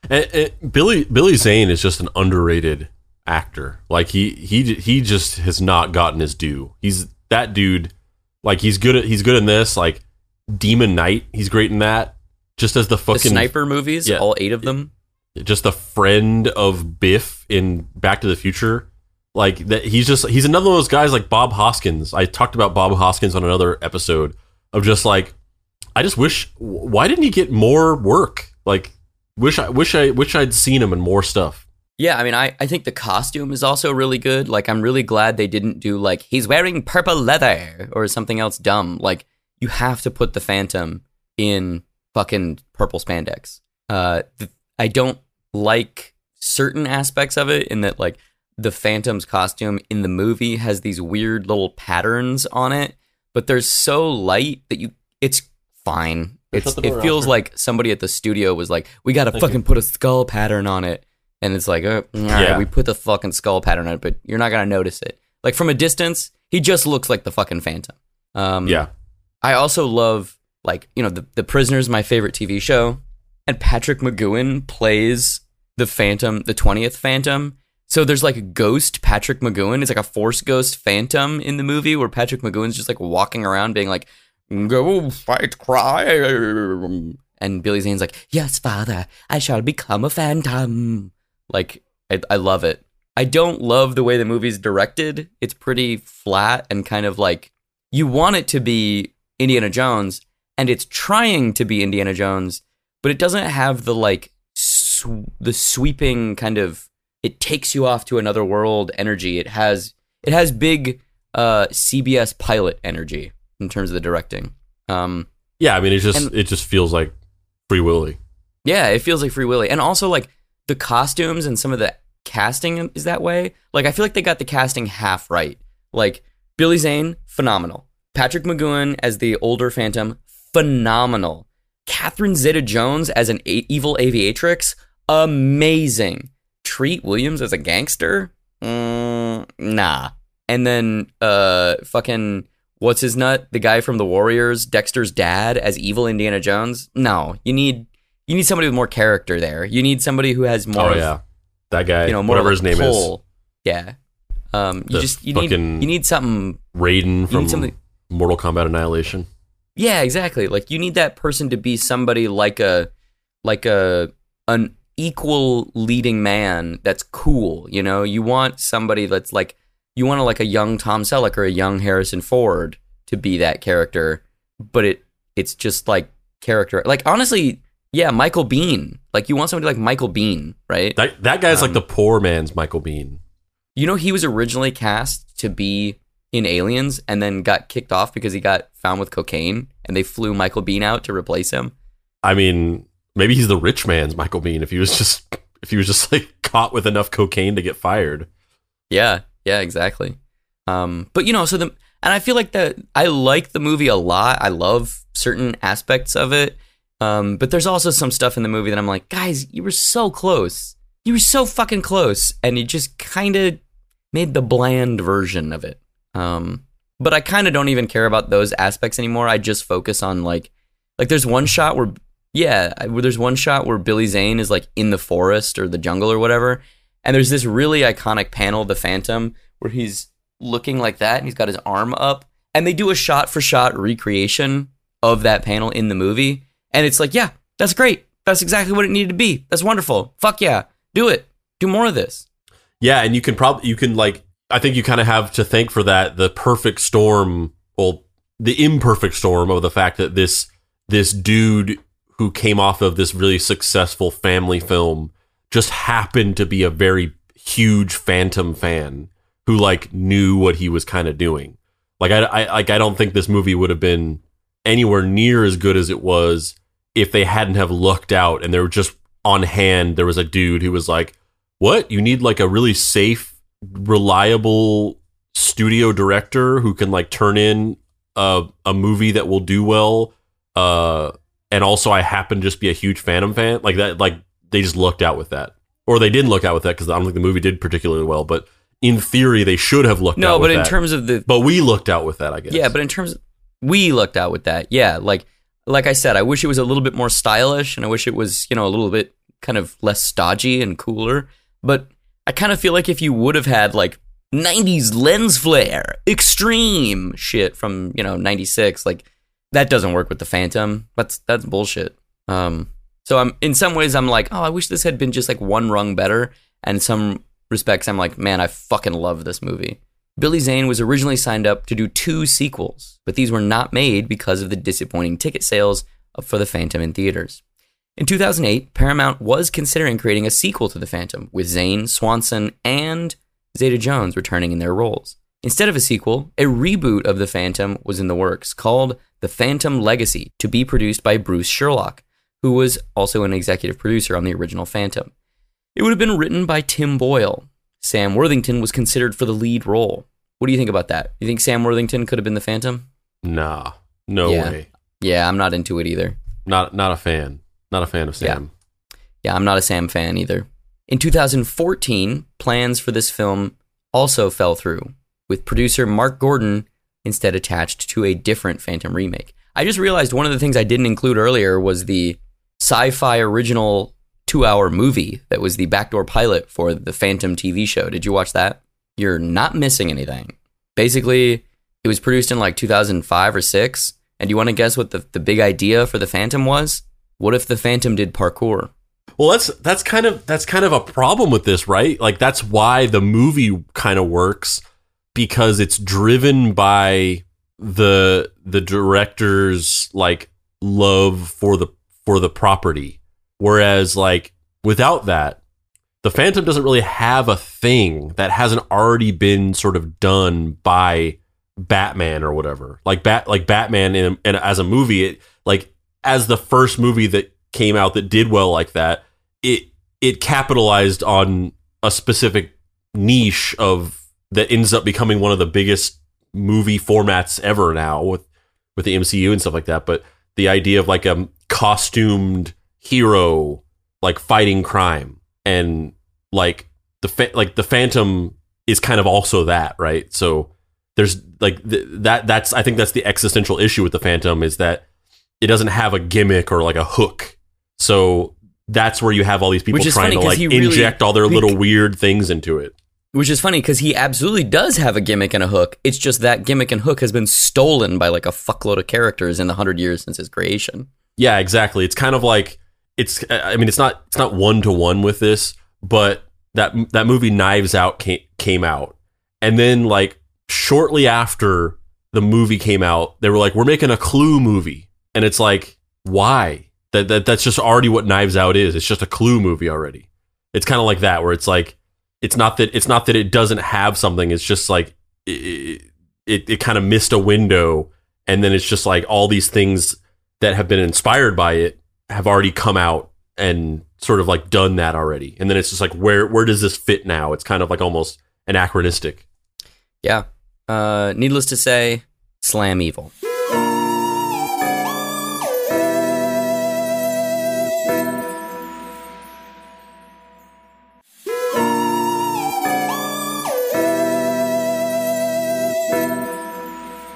and, and Billy Billy Zane is just an underrated actor. Like he he he just has not gotten his due. He's that dude. Like he's good at he's good in this. Like Demon Knight, he's great in that. Just as the The fucking sniper movies, Yeah. all eight of them. just the friend of Biff in Back to the Future. Like that, he's just he's another one of those guys like Bob Hoskins. I talked about Bob Hoskins on another episode of just like I just wish why didn't he get more work? Like wish I wish I wish I'd seen him in more stuff. Yeah, I mean, I, I think the costume is also really good. Like, I'm really glad they didn't do, like, he's wearing purple leather or something else dumb. Like, you have to put the Phantom in fucking purple spandex. Uh, th- I don't like certain aspects of it in that, like, the Phantom's costume in the movie has these weird little patterns on it, but they're so light that you, it's fine. It's, Shut the door, it feels Alfred. like somebody at the studio was like, we gotta Thank fucking put a skull pattern on it. And it's like, uh, all right, Yeah. we put the fucking skull pattern on it, but you're not gonna notice it. Like from a distance, he just looks like the fucking Phantom. Um, Yeah. I also love like you know the the Prisoner's my favorite TV show, and Patrick McGoohan plays the Phantom, the twentieth Phantom. So there's like a ghost Patrick McGoohan. It's like a Force ghost Phantom in the movie where Patrick McGoohan's just like walking around being like, "Go fight crime," and Billy Zane's like, "Yes, Father, I shall become a Phantom." Like I, I love it. I don't love the way the movie's directed. It's pretty flat and kind of like you want it to be Indiana Jones, and it's trying to be Indiana Jones, but it doesn't have the like sw- the sweeping kind of it takes you off to another world energy. It has it has big uh, CBS pilot energy in terms of the directing. Um, Yeah, I mean it just And- it just feels like Free Willy. yeah, it feels like Free Willy, and also like the costumes and some of the casting is that way. Like I feel like they got the casting half right. Like Billy Zane, phenomenal. Patrick McGoohan as the older Phantom, phenomenal. Catherine Zeta-Jones as an a- evil aviatrix, amazing. Treat Williams as a gangster, mm, nah. And then uh, fucking what's his nut? The guy from the Warriors, Dexter's dad as evil Indiana Jones. No, you need you need somebody with more character there. You need somebody who has more. Oh of, yeah, that guy. you know, more whatever his name is. Yeah. Um, you The just you need you need something. Raiden from something. Mortal Kombat Annihilation. Yeah, exactly. Like you need that person to be somebody like a like a an equal leading man that's cool. You know, you want somebody that's like you want to like a young Tom Selleck or a young Harrison Ford to be that character, but it it's just like character. Like honestly, yeah, Michael Biehn. Like you want somebody like Michael Biehn, right? That that guy's like Um, the poor man's Michael Biehn. You know, he was originally cast to be in Aliens and then got kicked off because he got found with cocaine and they flew Michael Biehn out to replace him. I mean, maybe he's the rich man's Michael Biehn if he was just if he was just like caught with enough cocaine to get fired. Yeah, yeah, exactly. Um, but you know, so the and I feel like that I like the movie a lot. I love certain aspects of it. Um, but there's also some stuff in the movie that I'm like, guys, you were so close. You were so fucking close, and you just kind of made the bland version of it. Um, but I kind of don't even care about those aspects anymore. I just focus on like, like there's one shot where, yeah, there's one shot where Billy Zane is like in the forest or the jungle or whatever, and there's this really iconic panel, of the Phantom, where he's looking like that and he's got his arm up, and they do a shot for shot recreation of that panel in the movie, and it's like, yeah, that's great. That's exactly what it needed to be. That's wonderful. Fuck yeah, do it. Do more of this. Yeah, and you can probably you can like I think you kind of have to thank for that the perfect storm. Well, the imperfect storm of the fact that this this dude who came off of this really successful family film just happened to be a very huge Phantom fan who like knew what he was kind of doing. Like I, I like I don't think this movie would have been anywhere near as good as it was if they hadn't have looked out and they were just on hand. There was a dude who was like, "What? You need like a really safe, reliable studio director who can like turn in a a movie that will do well." Uh, and also I happen to just be a huge Phantom fan. Like that, like they just looked out with that, or they didn't look out with that because I don't think the movie did particularly well. But in theory, they should have looked. No, out but in that. terms of the but we looked out with that, I guess. Yeah, but in terms we looked out with that. Yeah, like like I said, I wish it was a little bit more stylish and I wish it was, you know, a little bit kind of less stodgy and cooler. But I kind of feel like if you would have had like 90s lens flare, extreme shit from, you know, 96, like that doesn't work with the Phantom. That's that's bullshit. Um so I'm in some ways I'm like, "Oh, I wish this had been just like one rung better." And some respects I'm like, "Man, I fucking love this movie." Billy Zane was originally signed up to do two sequels, but these were not made because of the disappointing ticket sales for The Phantom in theaters. In 2008, Paramount was considering creating a sequel to The Phantom, with Zane, Swanson, and Zeta Jones returning in their roles. Instead of a sequel, a reboot of The Phantom was in the works, called The Phantom Legacy, to be produced by Bruce Sherlock, who was also an executive producer on the original Phantom. It would have been written by Tim Boyle, Sam Worthington was considered for the lead role. What do you think about that? You think Sam Worthington could have been the Phantom? Nah, no Yeah. way. Yeah, I'm not into it either. Not not a fan. Not a fan of Sam. Yeah, I'm not a Sam fan either. In 2014, plans for this film also fell through, with producer Mark Gordon instead attached to a different Phantom remake. I just realized one of the things I didn't include earlier was the sci fi original two hour movie that was the backdoor pilot for the Phantom TV show. Did you watch that? You're not missing anything. Basically, it was produced in like 2005 or 6. And you want to guess what the, the big idea for the Phantom was? What if the Phantom did parkour? Well, that's that's kind of that's kind of a problem with this, right? Like that's why the movie kind of works because it's driven by the the director's like love for the for the property. Whereas like without that, the Phantom doesn't really have a thing that hasn't already been sort of done by Batman or whatever. Like bat like Batman in as a movie, it like as the first movie that came out that did well like that, it it capitalized on a specific niche of that ends up becoming one of the biggest movie formats ever now with with the MCU and stuff like that. But the idea of like a costumed hero like fighting crime and like the fa- like the Phantom is kind of also that, right? So there's like th- that that's I think that's the existential issue with the Phantom is that it doesn't have a gimmick or like a hook. So that's where you have all these people trying to like really- inject all their little weird things into it. Which is funny because he absolutely does have a gimmick and a hook. It's just that gimmick and hook has been stolen by like a fuckload of characters in the hundred years since his creation. Yeah, exactly. It's kind of like it's. I mean, it's not. It's not one to one with this, but that that movie Knives Out came, came out, and then like shortly after the movie came out, they were like, "We're making a Clue movie," and it's like, why? That, that that's just already what Knives Out is. It's just a Clue movie already. It's kind of like that, where it's like, it's not that it's not that it doesn't have something. It's just like it it, it kind of missed a window, and then it's just like all these things that have been inspired by it have already come out and sort of like done that already. And then it's just like where where does this fit now? It's kind of like almost anachronistic. Yeah. Uh, needless to say, slam evil.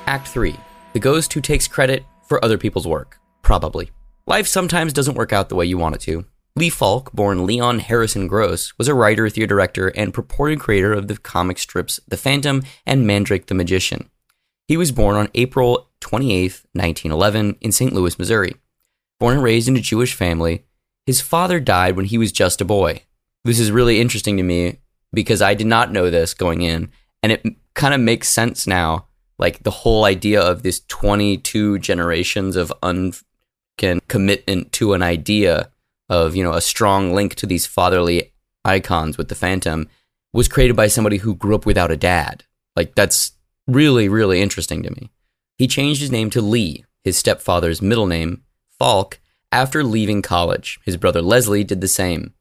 Act 3 The ghost who takes credit for other people's work. Probably. Life sometimes doesn't work out the way you want it to. Lee Falk, born Leon Harrison Gross, was a writer, theater director, and purported creator of the comic strips The Phantom and Mandrake the Magician. He was born on April 28, 1911, in St. Louis, Missouri. Born and raised in a Jewish family, his father died when he was just a boy. This is really interesting to me because I did not know this going in, and it kind of makes sense now like the whole idea of this 22 generations of un commitment to an idea of you know a strong link to these fatherly icons with the Phantom was created by somebody who grew up without a dad. Like that's really really interesting to me. He changed his name to Lee, his stepfather's middle name, Falk, after leaving college. His brother Leslie did the same.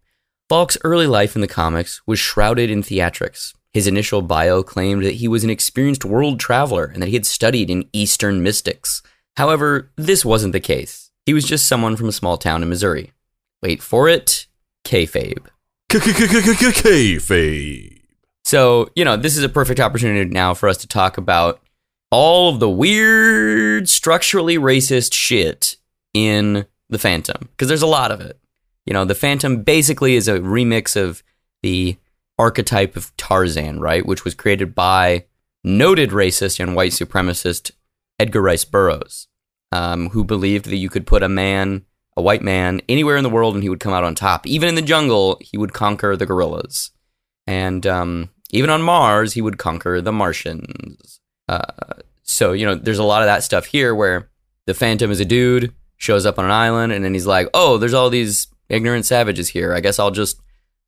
Falk's early life in the comics was shrouded in theatrics. His initial bio claimed that he was an experienced world traveler and that he had studied in Eastern mystics. However, this wasn't the case. He was just someone from a small town in Missouri. Wait for it, kayfabe. Kayfabe. So, you know, this is a perfect opportunity now for us to talk about all of the weird, structurally racist shit in The Phantom, because there's a lot of it. You know, The Phantom basically is a remix of the archetype of Tarzan, right? Which was created by noted racist and white supremacist Edgar Rice Burroughs, um, who believed that you could put a man, a white man, anywhere in the world and he would come out on top. Even in the jungle, he would conquer the gorillas. And um, even on Mars, he would conquer the Martians. Uh, so, you know, there's a lot of that stuff here where the Phantom is a dude, shows up on an island, and then he's like, oh, there's all these ignorant savages here. I guess I'll just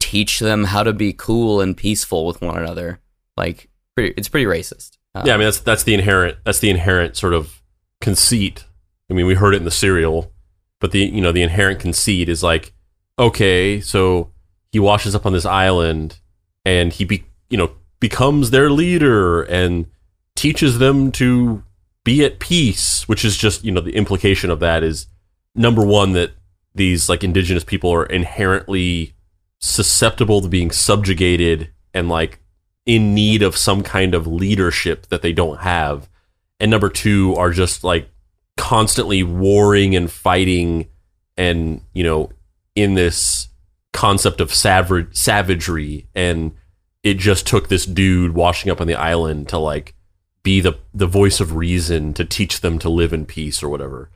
teach them how to be cool and peaceful with one another. Like, pretty, it's pretty racist. Uh, Yeah, I mean that's that's the inherent that's the inherent sort of conceit. I mean, we heard it in the serial, but the you know the inherent conceit is like, okay, so he washes up on this island and he be you know becomes their leader and teaches them to be at peace, which is just you know the implication of that is number one that these like indigenous people are inherently susceptible to being subjugated and like in need of some kind of leadership that they don't have. And number two are just like constantly warring and fighting and, you know, in this concept of savage, savagery. And it just took this dude washing up on the island to like be the, the voice of reason to teach them to live in peace or whatever.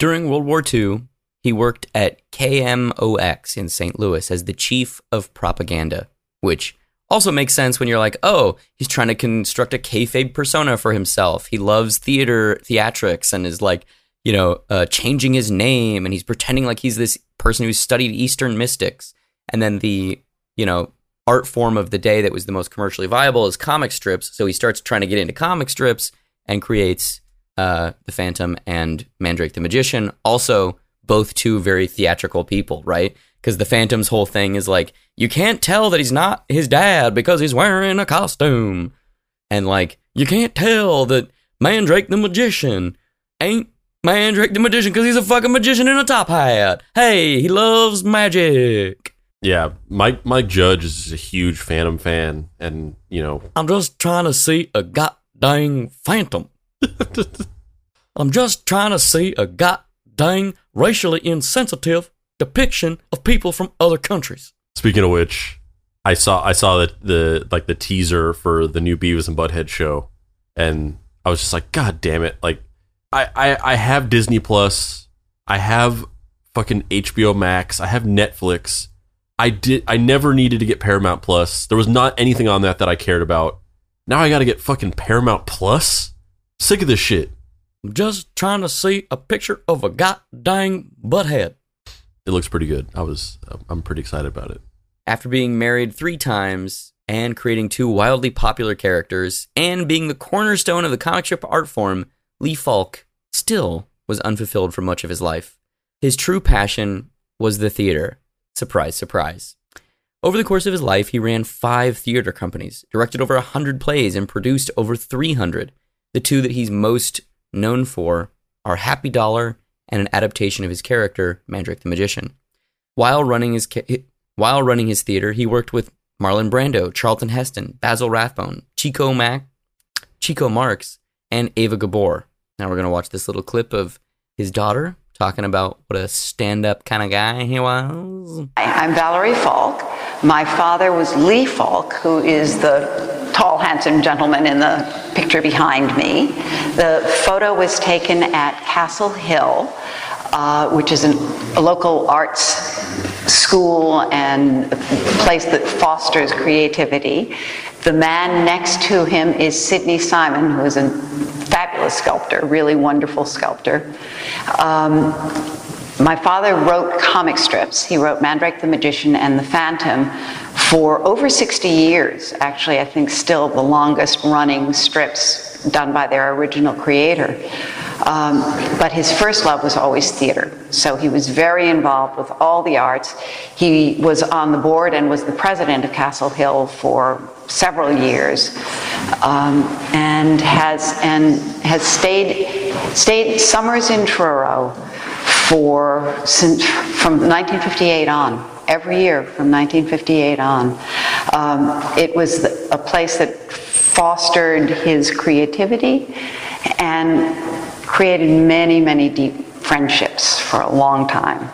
During World War II, he worked at KMOX in St. Louis as the chief of propaganda, which also makes sense when you're like, oh, he's trying to construct a kayfabe persona for himself. He loves theater, theatrics, and is like, you know, uh, changing his name, and he's pretending like he's this person who's studied Eastern mystics. And then the, you know, art form of the day that was the most commercially viable is comic strips. So he starts trying to get into comic strips and creates uh, the Phantom and Mandrake the Magician. Also, both two very theatrical people, right? Because the Phantom's whole thing is like, you can't tell that he's not his dad because he's wearing a costume. And like, you can't tell that Mandrake the Magician ain't Mandrake the Magician because he's a fucking magician in a top hat. Hey, he loves magic. Yeah, Mike Mike Judge is a huge Phantom fan, and you know, I'm just trying to see a goddamn phantom. I'm just trying to see a goddamn racially insensitive depiction of people from other countries. Speaking of which, I saw I saw the, the like the teaser for the new Beavis and Butthead show, and I was just like, God damn it! Like, I I, I have Disney Plus, I have fucking HBO Max, I have Netflix. I did I never needed to get Paramount Plus. There was not anything on that that I cared about. Now I got to get fucking Paramount Plus. Sick of this shit. I'm just trying to see a picture of a goddamn butthead. It looks pretty good. I was I'm pretty excited about it. After being married three times and creating two wildly popular characters and being the cornerstone of the comic strip art form, Lee Falk still was unfulfilled for much of his life. His true passion was the theater. Surprise, surprise. Over the course of his life, he ran five theater companies, directed over 100 plays, and produced over 300. The two that he's most known for are Happy Dollar and an adaptation of his character, Mandrake the Magician. While running his while running his theater, he worked with Marlon Brando, Charlton Heston, Basil Rathbone, Chico Mac, Chico Marx, and Ava Gabor. Now we're gonna watch this little clip of his daughter talking about what a stand-up kind of guy he was. I'm Valerie Falk. My father was Lee Falk, who is the tall, handsome gentleman in the picture behind me. The photo was taken at Castle Hill, uh, which is an, a local arts school and place that fosters creativity. The man next to him is Sidney Simon, who is a fabulous sculptor, really wonderful sculptor. Um, my father wrote comic strips. He wrote Mandrake the Magician and The Phantom for over 60 years. Actually, I think still the longest running strips done by their original creator. Um, but his first love was always theater. So he was very involved with all the arts. He was on the board and was the president of Castle Hill for several years, um, and has and has stayed stayed summers in Truro for since from 1958 on. Every year from 1958 on, um, it was a place that fostered his creativity and created many, many deep friendships for a long time.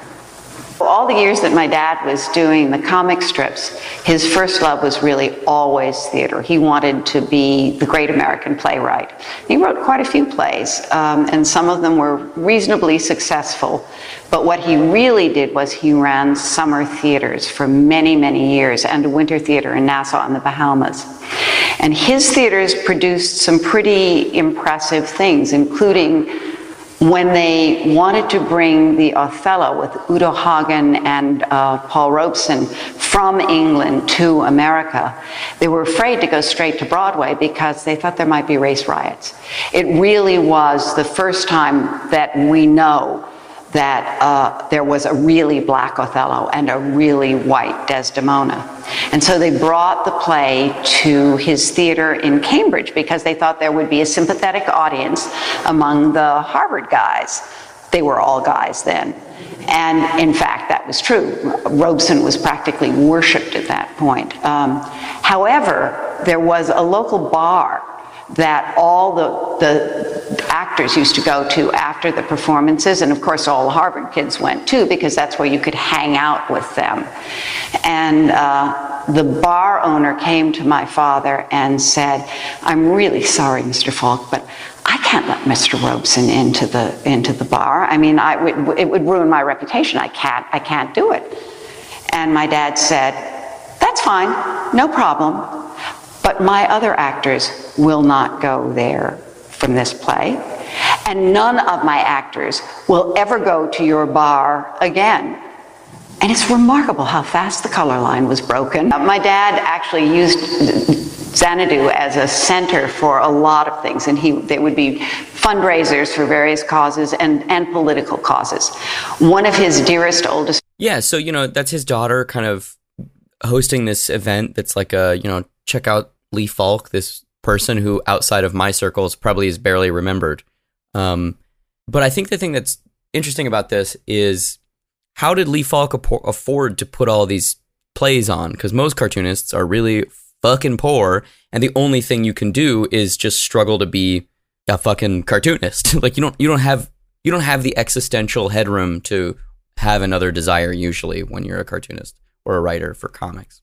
All the years that my dad was doing the comic strips, his first love was really always theater. He wanted to be the great American playwright. He wrote quite a few plays, um, and some of them were reasonably successful. But what he really did was he ran summer theaters for many, many years and a winter theater in Nassau in the Bahamas. And his theaters produced some pretty impressive things, including when they wanted to bring the Othello with Uta Hagen and uh, Paul Robeson from England to America, they were afraid to go straight to Broadway because they thought there might be race riots. It really was the first time that we know that uh, there was a really black Othello and a really white Desdemona. And so they brought the play to his theater in Cambridge because they thought there would be a sympathetic audience among the Harvard guys. They were all guys then. And in fact, that was true. Robeson was practically worshipped at that point. Um, however, there was a local bar that all the, the actors used to go to after the performances, and of course, all the Harvard kids went too, because that's where you could hang out with them. And uh, the bar owner came to my father and said, I'm really sorry, Mr. Falk, but I can't let Mr. Robeson into the into the bar. I mean, I it would ruin my reputation. I can't I can't do it. And my dad said, "That's fine, no problem. But my other actors will not go there from this play. And none of my actors will ever go to your bar again. And it's remarkable how fast the color line was broken. Uh, my dad actually used Xanadu as a center for a lot of things, and he they would be fundraisers for various causes and, and political causes. One of his dearest, oldest. Yeah, so you know that's his daughter, kind of hosting this event that's like a you know check out Lee Falk, this person who outside of my circles probably is barely remembered. Um, but I think the thing that's interesting about this is how did Lee Falk afford to put all these plays on? Because most cartoonists are really fucking poor, and the only thing you can do is just struggle to be a fucking cartoonist. like you don't you don't have you don't have the existential headroom to have another desire usually when you're a cartoonist or a writer for comics.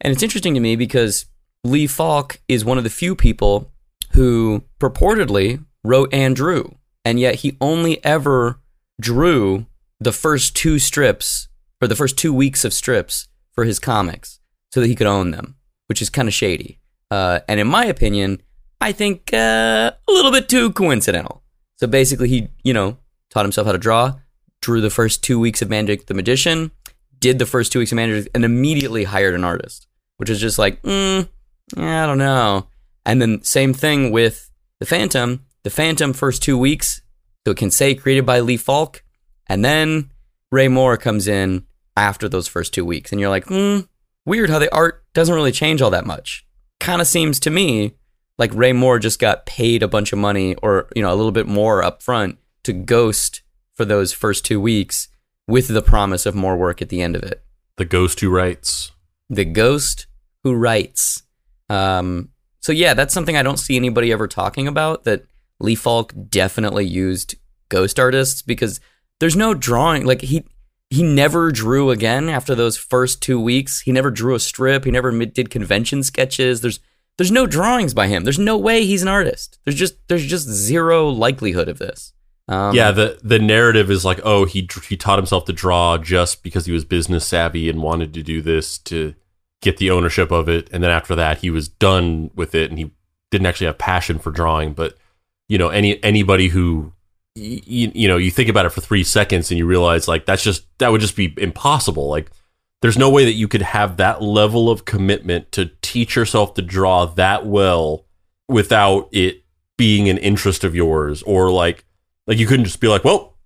And it's interesting to me because Lee Falk is one of the few people who purportedly wrote and drew, and yet he only ever drew the first two strips or the first two weeks of strips for his comics so that he could own them, which is kind of shady. Uh, and in my opinion, I think uh, a little bit too coincidental. So basically, he, you know, taught himself how to draw, drew the first two weeks of Mandrake the Magician, did the first two weeks of Mandrake, and immediately hired an artist, which is just like, mm, I don't know. And then same thing with the Phantom. The Phantom first two weeks, so it can say created by Lee Falk, and then Ray Moore comes in after those first two weeks, and you're like, hmm, weird how the art doesn't really change all that much. Kind of seems to me like Ray Moore just got paid a bunch of money, or you know, a little bit more up front to ghost for those first two weeks, with the promise of more work at the end of it. The ghost who writes. The ghost who writes. Um, so yeah, that's something I don't see anybody ever talking about. That Lee Falk definitely used ghost artists because there's no drawing. Like he he never drew again after those first two weeks. He never drew a strip. He never did convention sketches. There's there's no drawings by him. There's no way he's an artist. There's just there's just zero likelihood of this. Um, yeah, the the narrative is like, oh, he he taught himself to draw just because he was business savvy and wanted to do this to get the ownership of it, and then after that, he was done with it, and he didn't actually have passion for drawing. But you know, any anybody who you, you know you think about it for three seconds and you realize like that's just that would just be impossible. Like there's no way that you could have that level of commitment to teach yourself to draw that well without it being an interest of yours or like like you couldn't just be like well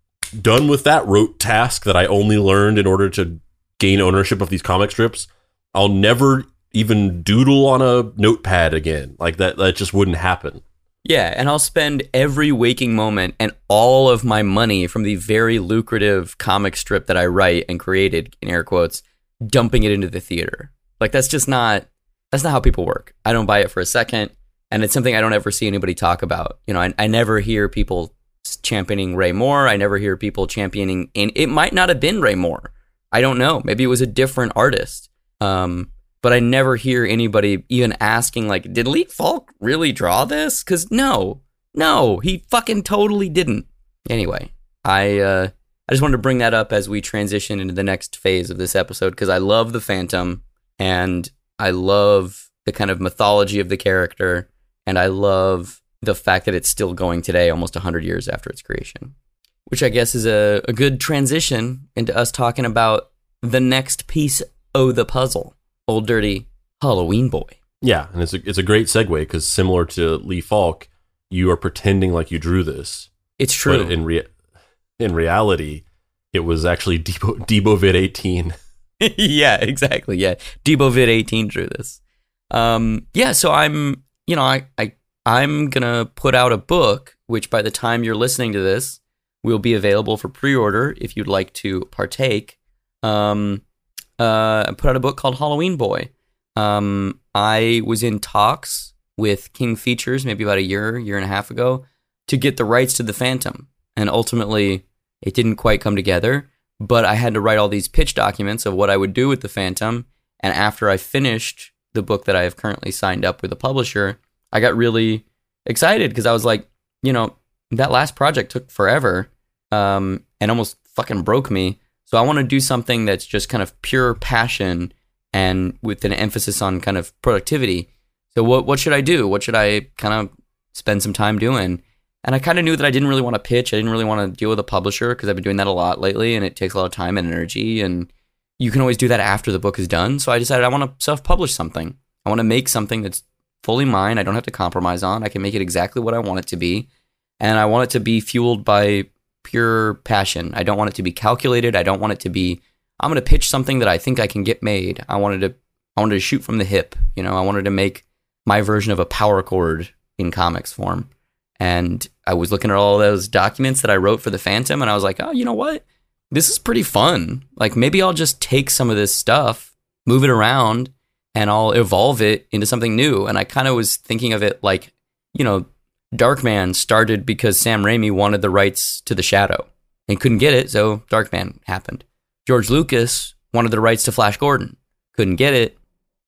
done with that rote task that i only learned in order to gain ownership of these comic strips i'll never even doodle on a notepad again like that that just wouldn't happen Yeah, and I'll spend every waking moment and all of my money from the very lucrative comic strip that I write and created in air quotes, dumping it into the theater. Like that's just not that's not how people work. I don't buy it for a second, and it's something I don't ever see anybody talk about. You know, I, I never hear people championing Ray Moore. I never hear people championing, and it might not have been Ray Moore. I don't know. Maybe it was a different artist. Um, but I never hear anybody even asking, like, did Lee Falk really draw this? Because no, no, he fucking totally didn't. Anyway, I uh, I just wanted to bring that up as we transition into the next phase of this episode because I love the Phantom and I love the kind of mythology of the character and I love the fact that it's still going today, almost 100 years after its creation. Which I guess is a, a good transition into us talking about the next piece of the puzzle Old Dirty Halloween Boy. yeah and it's a, it's a great segue because similar to lee falk you are pretending like you drew this It's true. But in rea- in reality, it was actually Debo Debovid eighteen. yeah, exactly. Yeah, DeboVid eighteen drew this. Um, yeah, so I'm, you know, I, I, I'm gonna put out a book, which by the time you're listening to this, will be available for pre-order if you'd like to partake. Um, uh, I put out a book called Halloween Boy. Um, I was in talks with King Features maybe about a year, year and a half ago to get the rights to the Phantom, and ultimately it didn't quite come together. But I had to write all these pitch documents of what I would do with the Phantom, and after I finished the book that I have currently signed up with a publisher, I got really excited because I was like, you know, that last project took forever, um, and almost fucking broke me. So I want to do something that's just kind of pure passion and with an emphasis on kind of productivity. So what what should I do? What should I kind of spend some time doing? And I kind of knew that I didn't really want to pitch. I didn't really want to deal with a publisher because I've been doing that a lot lately, and it takes a lot of time and energy. And you can always do that after the book is done. So I decided I want to self-publish something. I want to make something that's fully mine. I don't have to compromise on. I can make it exactly what I want it to be, and I want it to be fueled by pure passion. I don't want it to be calculated. I don't want it to be. I'm going to pitch something that I think I can get made. I wanted to. I wanted to shoot from the hip. You know, I wanted to make my version of a power chord in comics form. And I was looking at all those documents that I wrote for the Phantom, and I was like, oh, you know what? This is pretty fun. Like maybe I'll just take some of this stuff, move it around, and I'll evolve it into something new. And I kind of was thinking of it like, you know, Darkman started because Sam Raimi wanted the rights to The Shadow and couldn't get it, so Darkman happened. George Lucas wanted the rights to Flash Gordon, couldn't get it,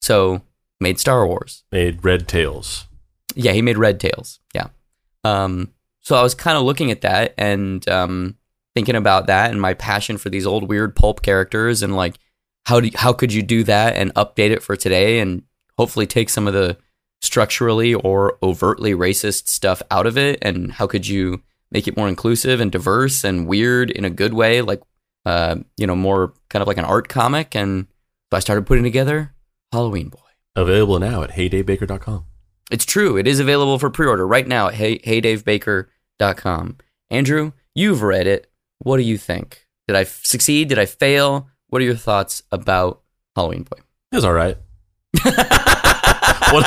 so made Star Wars. Made Red Tails. Yeah, he made Red Tails. Yeah. Um, so I was kind of looking at that and um, thinking about that and my passion for these old weird pulp characters and like how do how could you do that and update it for today and hopefully take some of the structurally or overtly racist stuff out of it and how could you make it more inclusive and diverse and weird in a good way like uh, you know more kind of like an art comic and so I started putting together Halloween Boy. Available now at heydavebaker.com. It's true. It is available for pre-order right now at hey, heydavebaker.com. Andrew, you've read it. What do you think? Did I f- succeed? Did I fail? What are your thoughts about Halloween Boy? It was all right. what,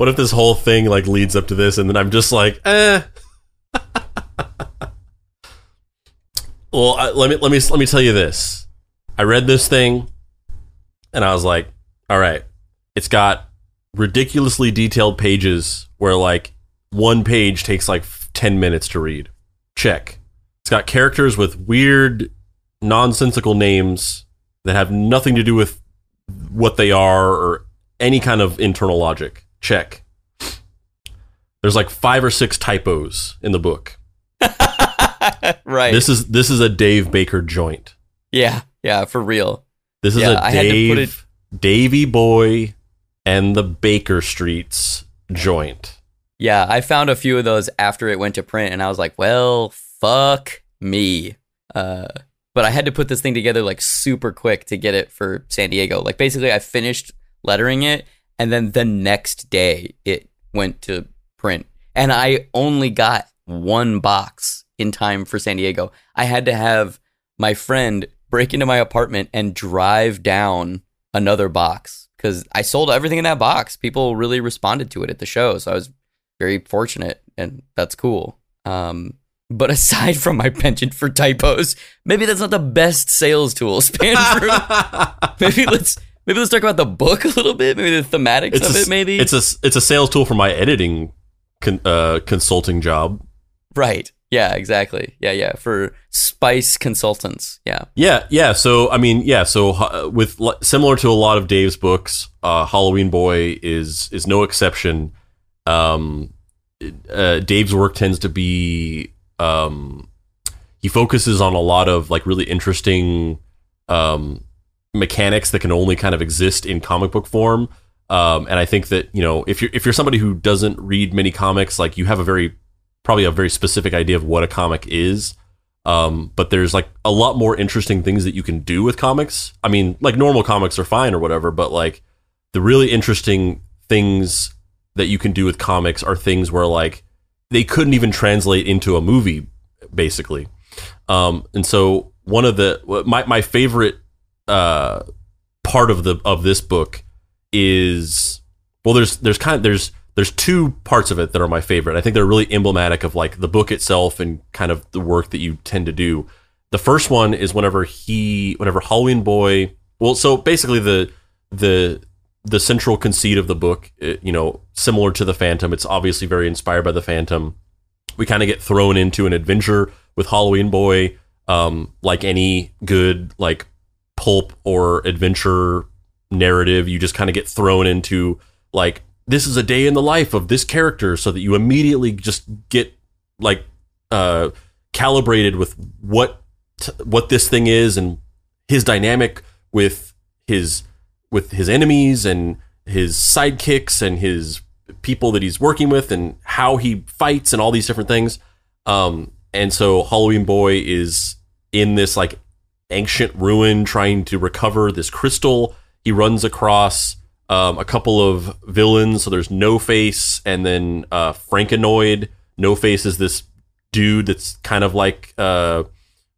what if this whole thing like leads up to this, and then I'm just like, eh. well, I, let me let me let me tell you this. I read this thing, and I was like, all right, it's got ridiculously detailed pages where like one page takes like 10 minutes to read. Check. It's got characters with weird, nonsensical names that have nothing to do with what they are or any kind of internal logic. Check. There's like five or six typos in the book. right. This is this is a Dave Baker joint. yeah, yeah, for real. This is Yeah, a I had to put Dave Davy Boy and the Baker Streets joint. Yeah, I found a few of those after it went to print, and I was like, well, fuck me. Uh, but I had to put this thing together like super quick to get it for San Diego. Like basically, I finished lettering it, and then the next day it went to print, and I only got one box in time for San Diego. I had to have my friend break into my apartment and drive down another box because I sold everything in that box. People really responded to it at the show, so I was very fortunate, and that's cool. Um, but aside from my penchant for typos, maybe that's not the best sales tool. Span through. maybe let's maybe let's talk about the book a little bit. Maybe the thematics It's of a, it. Maybe it's a it's a sales tool for my editing con, uh, consulting job. right. Yeah, exactly. Yeah, yeah. For Spice Consultants. Yeah. Yeah, yeah. So I mean, yeah. So uh, with similar to a lot of Dave's books, uh, Halloween Boy is is no exception. Um, uh, Dave's work tends to be um, he focuses on a lot of like really interesting um, mechanics that can only kind of exist in comic book form. Um, and I think that you know if you're if you're somebody who doesn't read many comics, like you have a very probably a very specific idea of what a comic is. Um, but there's like a lot more interesting things that you can do with comics. I mean, like normal comics are fine or whatever, but like the really interesting things that you can do with comics are things where like they couldn't even translate into a movie, basically. Um, and so one of the my my favorite uh, part of the of this book is well, there's there's kind of there's there's two parts of it that are my favorite. I think they're really emblematic of like the book itself and kind of the work that you tend to do. The first one is whenever he, whenever Halloween Boy. Well, so basically the the the central conceit of the book, it, you know, similar to the Phantom. It's obviously very inspired by the Phantom. We kind of get thrown into an adventure with Halloween Boy, um, like any good like pulp or adventure narrative. You just kind of get thrown into like this is a day in the life of this character, so that you immediately just get like uh, calibrated with what t- what this thing is and his dynamic with his with his enemies and his sidekicks and his people that he's working with and how he fights and all these different things. Um, and so Halloween Boy is in this like ancient ruin trying to recover this crystal. He runs across um, a couple of villains. So there's No Face and then uh, Frankenoid. No Face is this dude that's kind of like uh,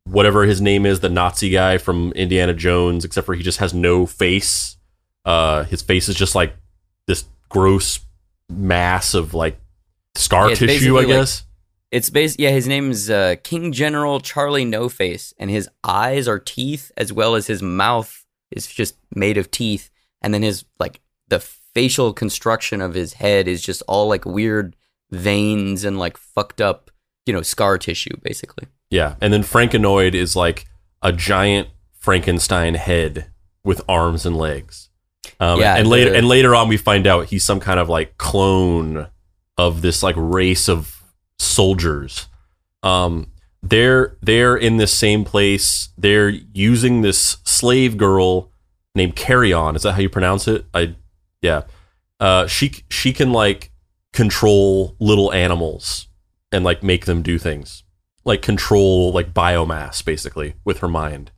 whatever his name is, the Nazi guy from Indiana Jones, except for he just has no face. Uh, his face is just like this gross mass of like scar Yeah, tissue, I basically like- guess. It's based. Yeah, his name is uh, King General Charlie No Face, and his eyes are teeth, as well as his mouth is just made of teeth, and then his like the facial construction of his head is just all like weird veins and like fucked up, you know, scar tissue, basically. Yeah, and then Frankenoid is like a giant Frankenstein head with arms and legs. Um, Yeah, and later and later on, we find out he's some kind of like clone of this like race of soldiers. Um, they're they're in this same place. They're using this slave girl named Carrion. Is that how you pronounce it? I yeah. Uh, she she can like control little animals and like make them do things like control like biomass basically with her mind.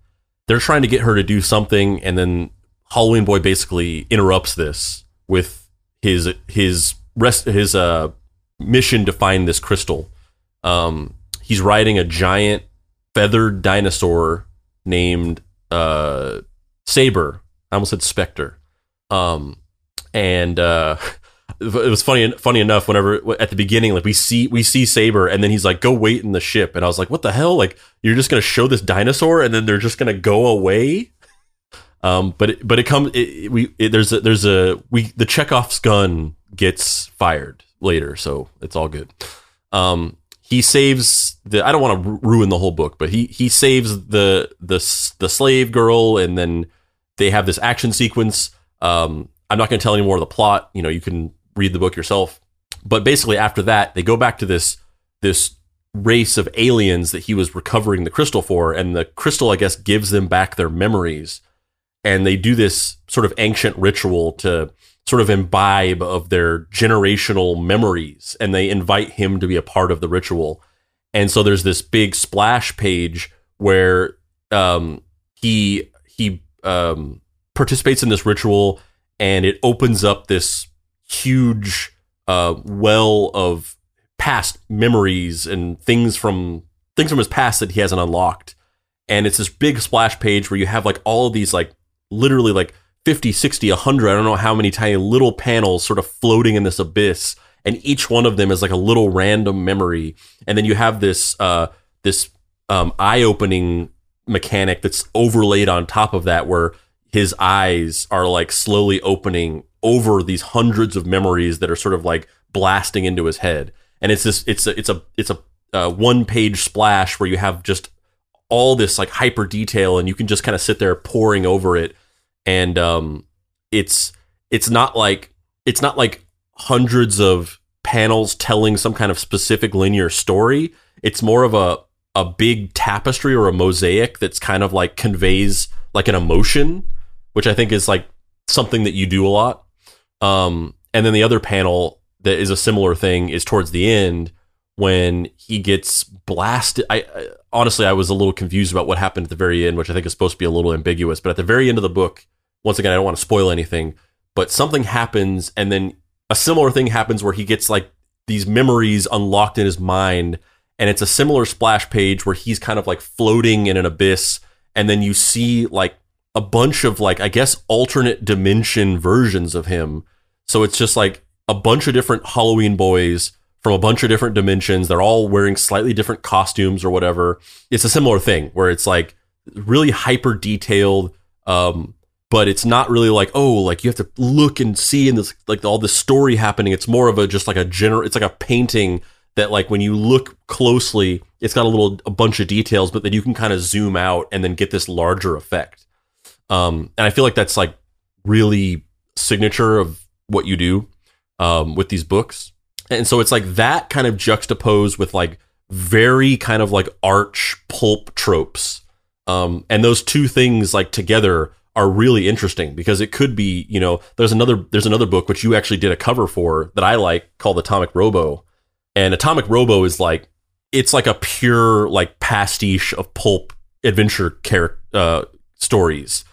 They're trying to get her to do something and then Halloween Boy basically interrupts this with his his rest his uh mission to find this crystal. Um he's riding a giant feathered dinosaur named uh Saber. I almost said Spectre. Um and uh it was funny funny enough whenever at the beginning like we see we see saber and then he's like go wait in the ship and i was like what the hell like you're just gonna show this dinosaur and then they're just gonna go away um but it, but it comes it, we it, there's a there's a we the chekhov's gun gets fired later so it's all good. Um he saves the i don't want to ruin the whole book but he he saves the the the slave girl and then they have this action sequence. Um i'm not going to tell any more of the plot you know you can read the book yourself. But basically after that they go back to this this race of aliens that he was recovering the crystal for, and the crystal, I guess, gives them back their memories. And they do this sort of ancient ritual to sort of imbibe of their generational memories, and they invite him to be a part of the ritual. And so there's this big splash page where um, he he um, participates in this ritual, and it opens up this huge uh, well of past memories and things from things from his past that he hasn't unlocked. And it's this big splash page where you have like all of these like literally like 50, 60, 100, I don't know how many tiny little panels sort of floating in this abyss and each one of them is like a little random memory. And then you have this uh this um eye-opening mechanic that's overlaid on top of that where his eyes are like slowly opening over these hundreds of memories that are sort of like blasting into his head. And it's this it's a it's a it's a uh, one page splash where you have just all this like hyper detail and you can just kind of sit there pouring over it and um it's it's not like it's not like hundreds of panels telling some kind of specific linear story. It's more of a a big tapestry or a mosaic that's kind of like conveys like an emotion which i think is like something that you do a lot. Um and then the other panel that is a similar thing is towards the end when he gets blasted. I, I honestly i was a little confused about what happened at the very end which i think is supposed to be a little ambiguous but at the very end of the book once again i don't want to spoil anything but something happens and then a similar thing happens where he gets like these memories unlocked in his mind and it's a similar splash page where he's kind of like floating in an abyss and then you see like a bunch of like i guess alternate dimension versions of him. So it's just like a bunch of different halloween boys from a bunch of different dimensions. They're all wearing slightly different costumes or whatever. It's a similar thing where it's like really hyper detailed um but it's not really like oh like you have to look and see in this like all this story happening. It's more of a just like a general it's like a painting that like when you look closely it's got a little a bunch of details but then you can kind of zoom out and then get this larger effect. Um and i feel like that's like really signature of what you do um with these books. And so it's like that kind of juxtaposed with like very kind of like arch pulp tropes. Um and those two things like together are really interesting because it could be, you know, there's another there's another book which you actually did a cover for that I like called Atomic Robo. And Atomic Robo is like it's like a pure like pastiche of pulp adventure character uh, stories,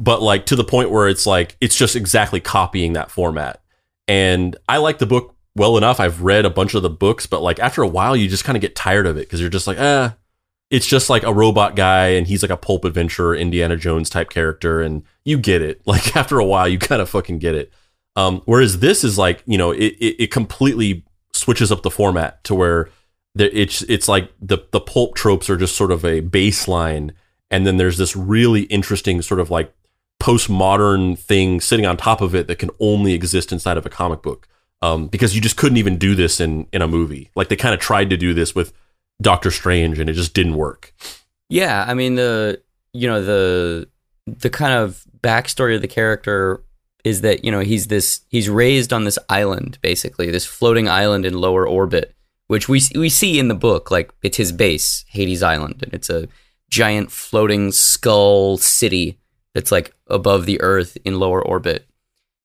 but like to the point where it's like it's just exactly copying that format. And I like the book well enough. I've read a bunch of the books, but like after a while, you just kind of get tired of it because you're just like, eh, it's just like a robot guy and he's like a pulp adventure indiana jones type character and you get it. Like after a while you kind of fucking get it. Um, whereas this is like you know it, it, it completely switches up the format to where there, it's it's like the the pulp tropes are just sort of a baseline and then there's this really interesting sort of like postmodern thing sitting on top of it that can only exist inside of a comic book. Um, because you just couldn't even do this in in a movie. Like they kind of tried to do this with Doctor Strange, and it just didn't work. Yeah, I mean the you know the the kind of backstory of the character is that you know he's this he's raised on this island basically this floating island in lower orbit which we we see in the book like it's his base Hades Island and it's a giant floating skull city that's like above the earth in lower orbit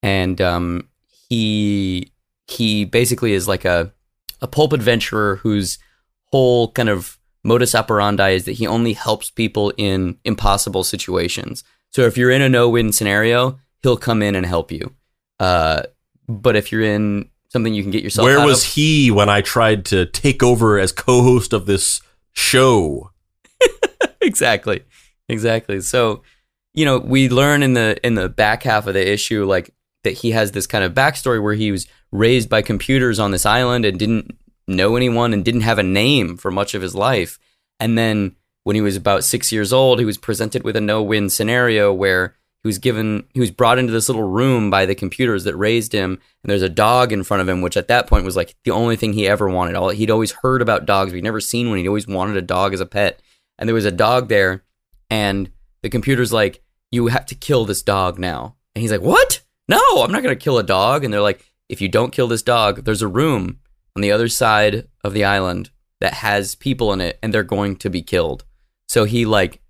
and um he he basically is like a a pulp adventurer who's whole kind of modus operandi is that he only helps people in impossible situations. So if you're in a no-win scenario, he'll come in and help you. Uh, but if you're in something you can get yourself, where was of, he when I tried to take over as co-host of this show? exactly, exactly. So you know, we learn in the in the back half of the issue like that he has this kind of backstory where he was raised by computers on this island and didn't know anyone and didn't have a name for much of his life. And then when he was about six years old, he was presented with a no win scenario where he was given, he was brought into this little room by the computers that raised him. And there's a dog in front of him, which at that point was like the only thing he ever wanted. All he'd always heard about dogs, but he'd never seen one. He'd always wanted a dog as a pet. And there was a dog there, and the computer's like, You have to kill this dog now. And he's like, What? No, I'm not going to kill a dog. And they're like, If you don't kill this dog, there's a room on the other side of the island that has people in it and they're going to be killed. So he like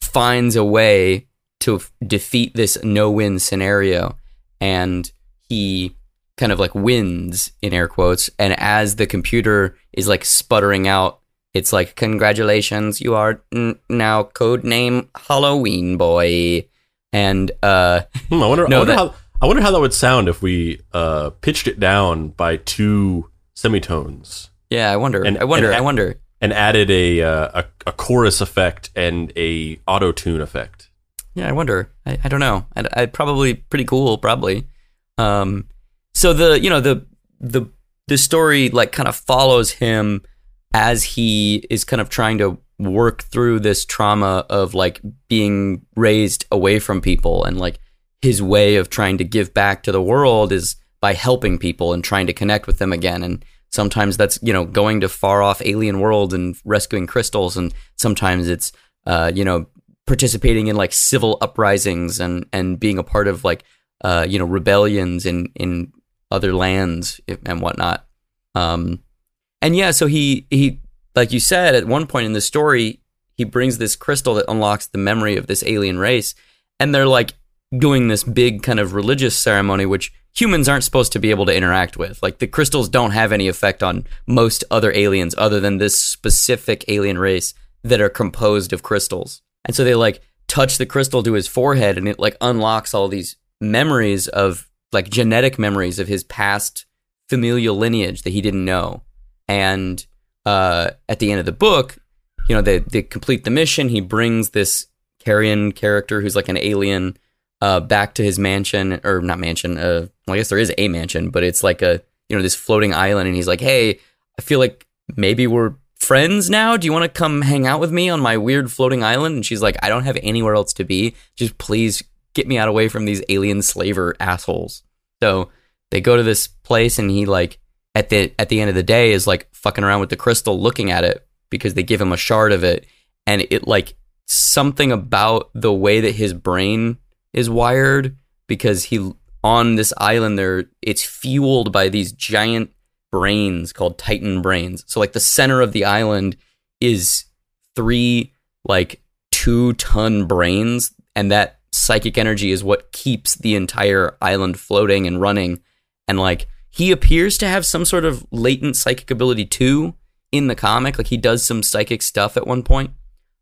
finds a way to f- defeat this no-win scenario and he kind of like wins in air quotes and as the computer is like sputtering out it's like congratulations you are n- now code name halloween boy and uh Hmm, I wonder. No, I, wonder that- how, I wonder how that would sound if we uh, pitched it down by two semitones yeah i wonder And- i wonder and- i wonder and added a uh, a, a chorus effect and a auto tune effect. Yeah, I wonder. I, I don't know. I'd, I'd probably pretty cool, probably. Um, so the you know the the the story like kind of follows him as he is kind of trying to work through this trauma of like being raised away from people and like his way of trying to give back to the world is by helping people and trying to connect with them again. And sometimes that's you know going to far off alien worlds and rescuing crystals. And sometimes it's uh, you know participating in like civil uprisings and and being a part of like uh, you know rebellions in in other lands and whatnot. Um and yeah so he he like you said at one point in the story he brings this crystal that unlocks the memory of this alien race. And they're like doing this big kind of religious ceremony which humans aren't supposed to be able to interact with. Like the crystals don't have any effect on most other aliens other than this specific alien race that are composed of crystals. And so they like touch the crystal to his forehead and it like unlocks all these memories of like genetic memories of his past familial lineage that he didn't know. And uh, at the end of the book, you know, they they complete the mission. He brings this Carrion character who's like an alien uh, back to his mansion or not mansion. Uh, well, I guess there is a mansion, but it's like a you know this floating island, and he's like, "Hey, I feel like maybe we're friends now. Do you want to come hang out with me on my weird floating island?" And she's like, "I don't have anywhere else to be. Just please get me out away from these alien slaver assholes." So they go to this place, and he like at the at the end of the day is like fucking around with the crystal, looking at it because they give him a shard of it, and it like something about the way that his brain is wired because he on this island there it's fueled by these giant brains called titan brains. So like the center of the island is three like two ton brains and that psychic energy is what keeps the entire island floating and running. And like he appears to have some sort of latent psychic ability too in the comic. Like he does some psychic stuff at one point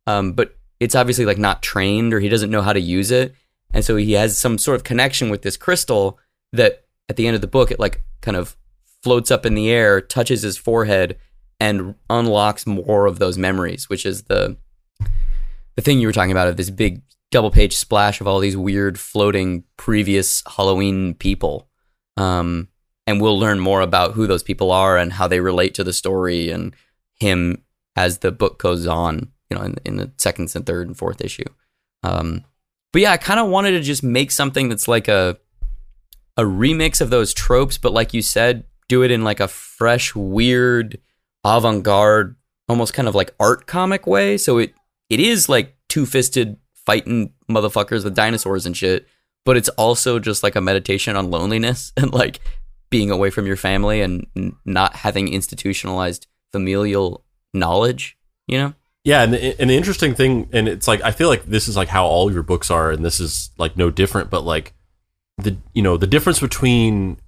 um, but it's obviously like not trained or he doesn't know how to use it and so he has some sort of connection with this crystal that at the end of the book it like kind of floats up in the air touches his forehead and unlocks more of those memories which is the the thing you were talking about of this big double page splash of all these weird floating previous halloween people. Um, and we'll learn more about who those people are and how they relate to the story and him as the book goes on you know in, in the second and third and fourth issue. Um, but yeah i kind of wanted to just make something that's like a a remix of those tropes but like you said do it in like a fresh weird avant-garde almost kind of like art comic way. So it it is like two-fisted fighting motherfuckers with dinosaurs and shit but it's also just like a meditation on loneliness and like being away from your family and not having institutionalized familial knowledge you know Yeah, and the, and the interesting thing, and it's like I feel like this is like how all your books are, and this is like no different. But like the you know the difference between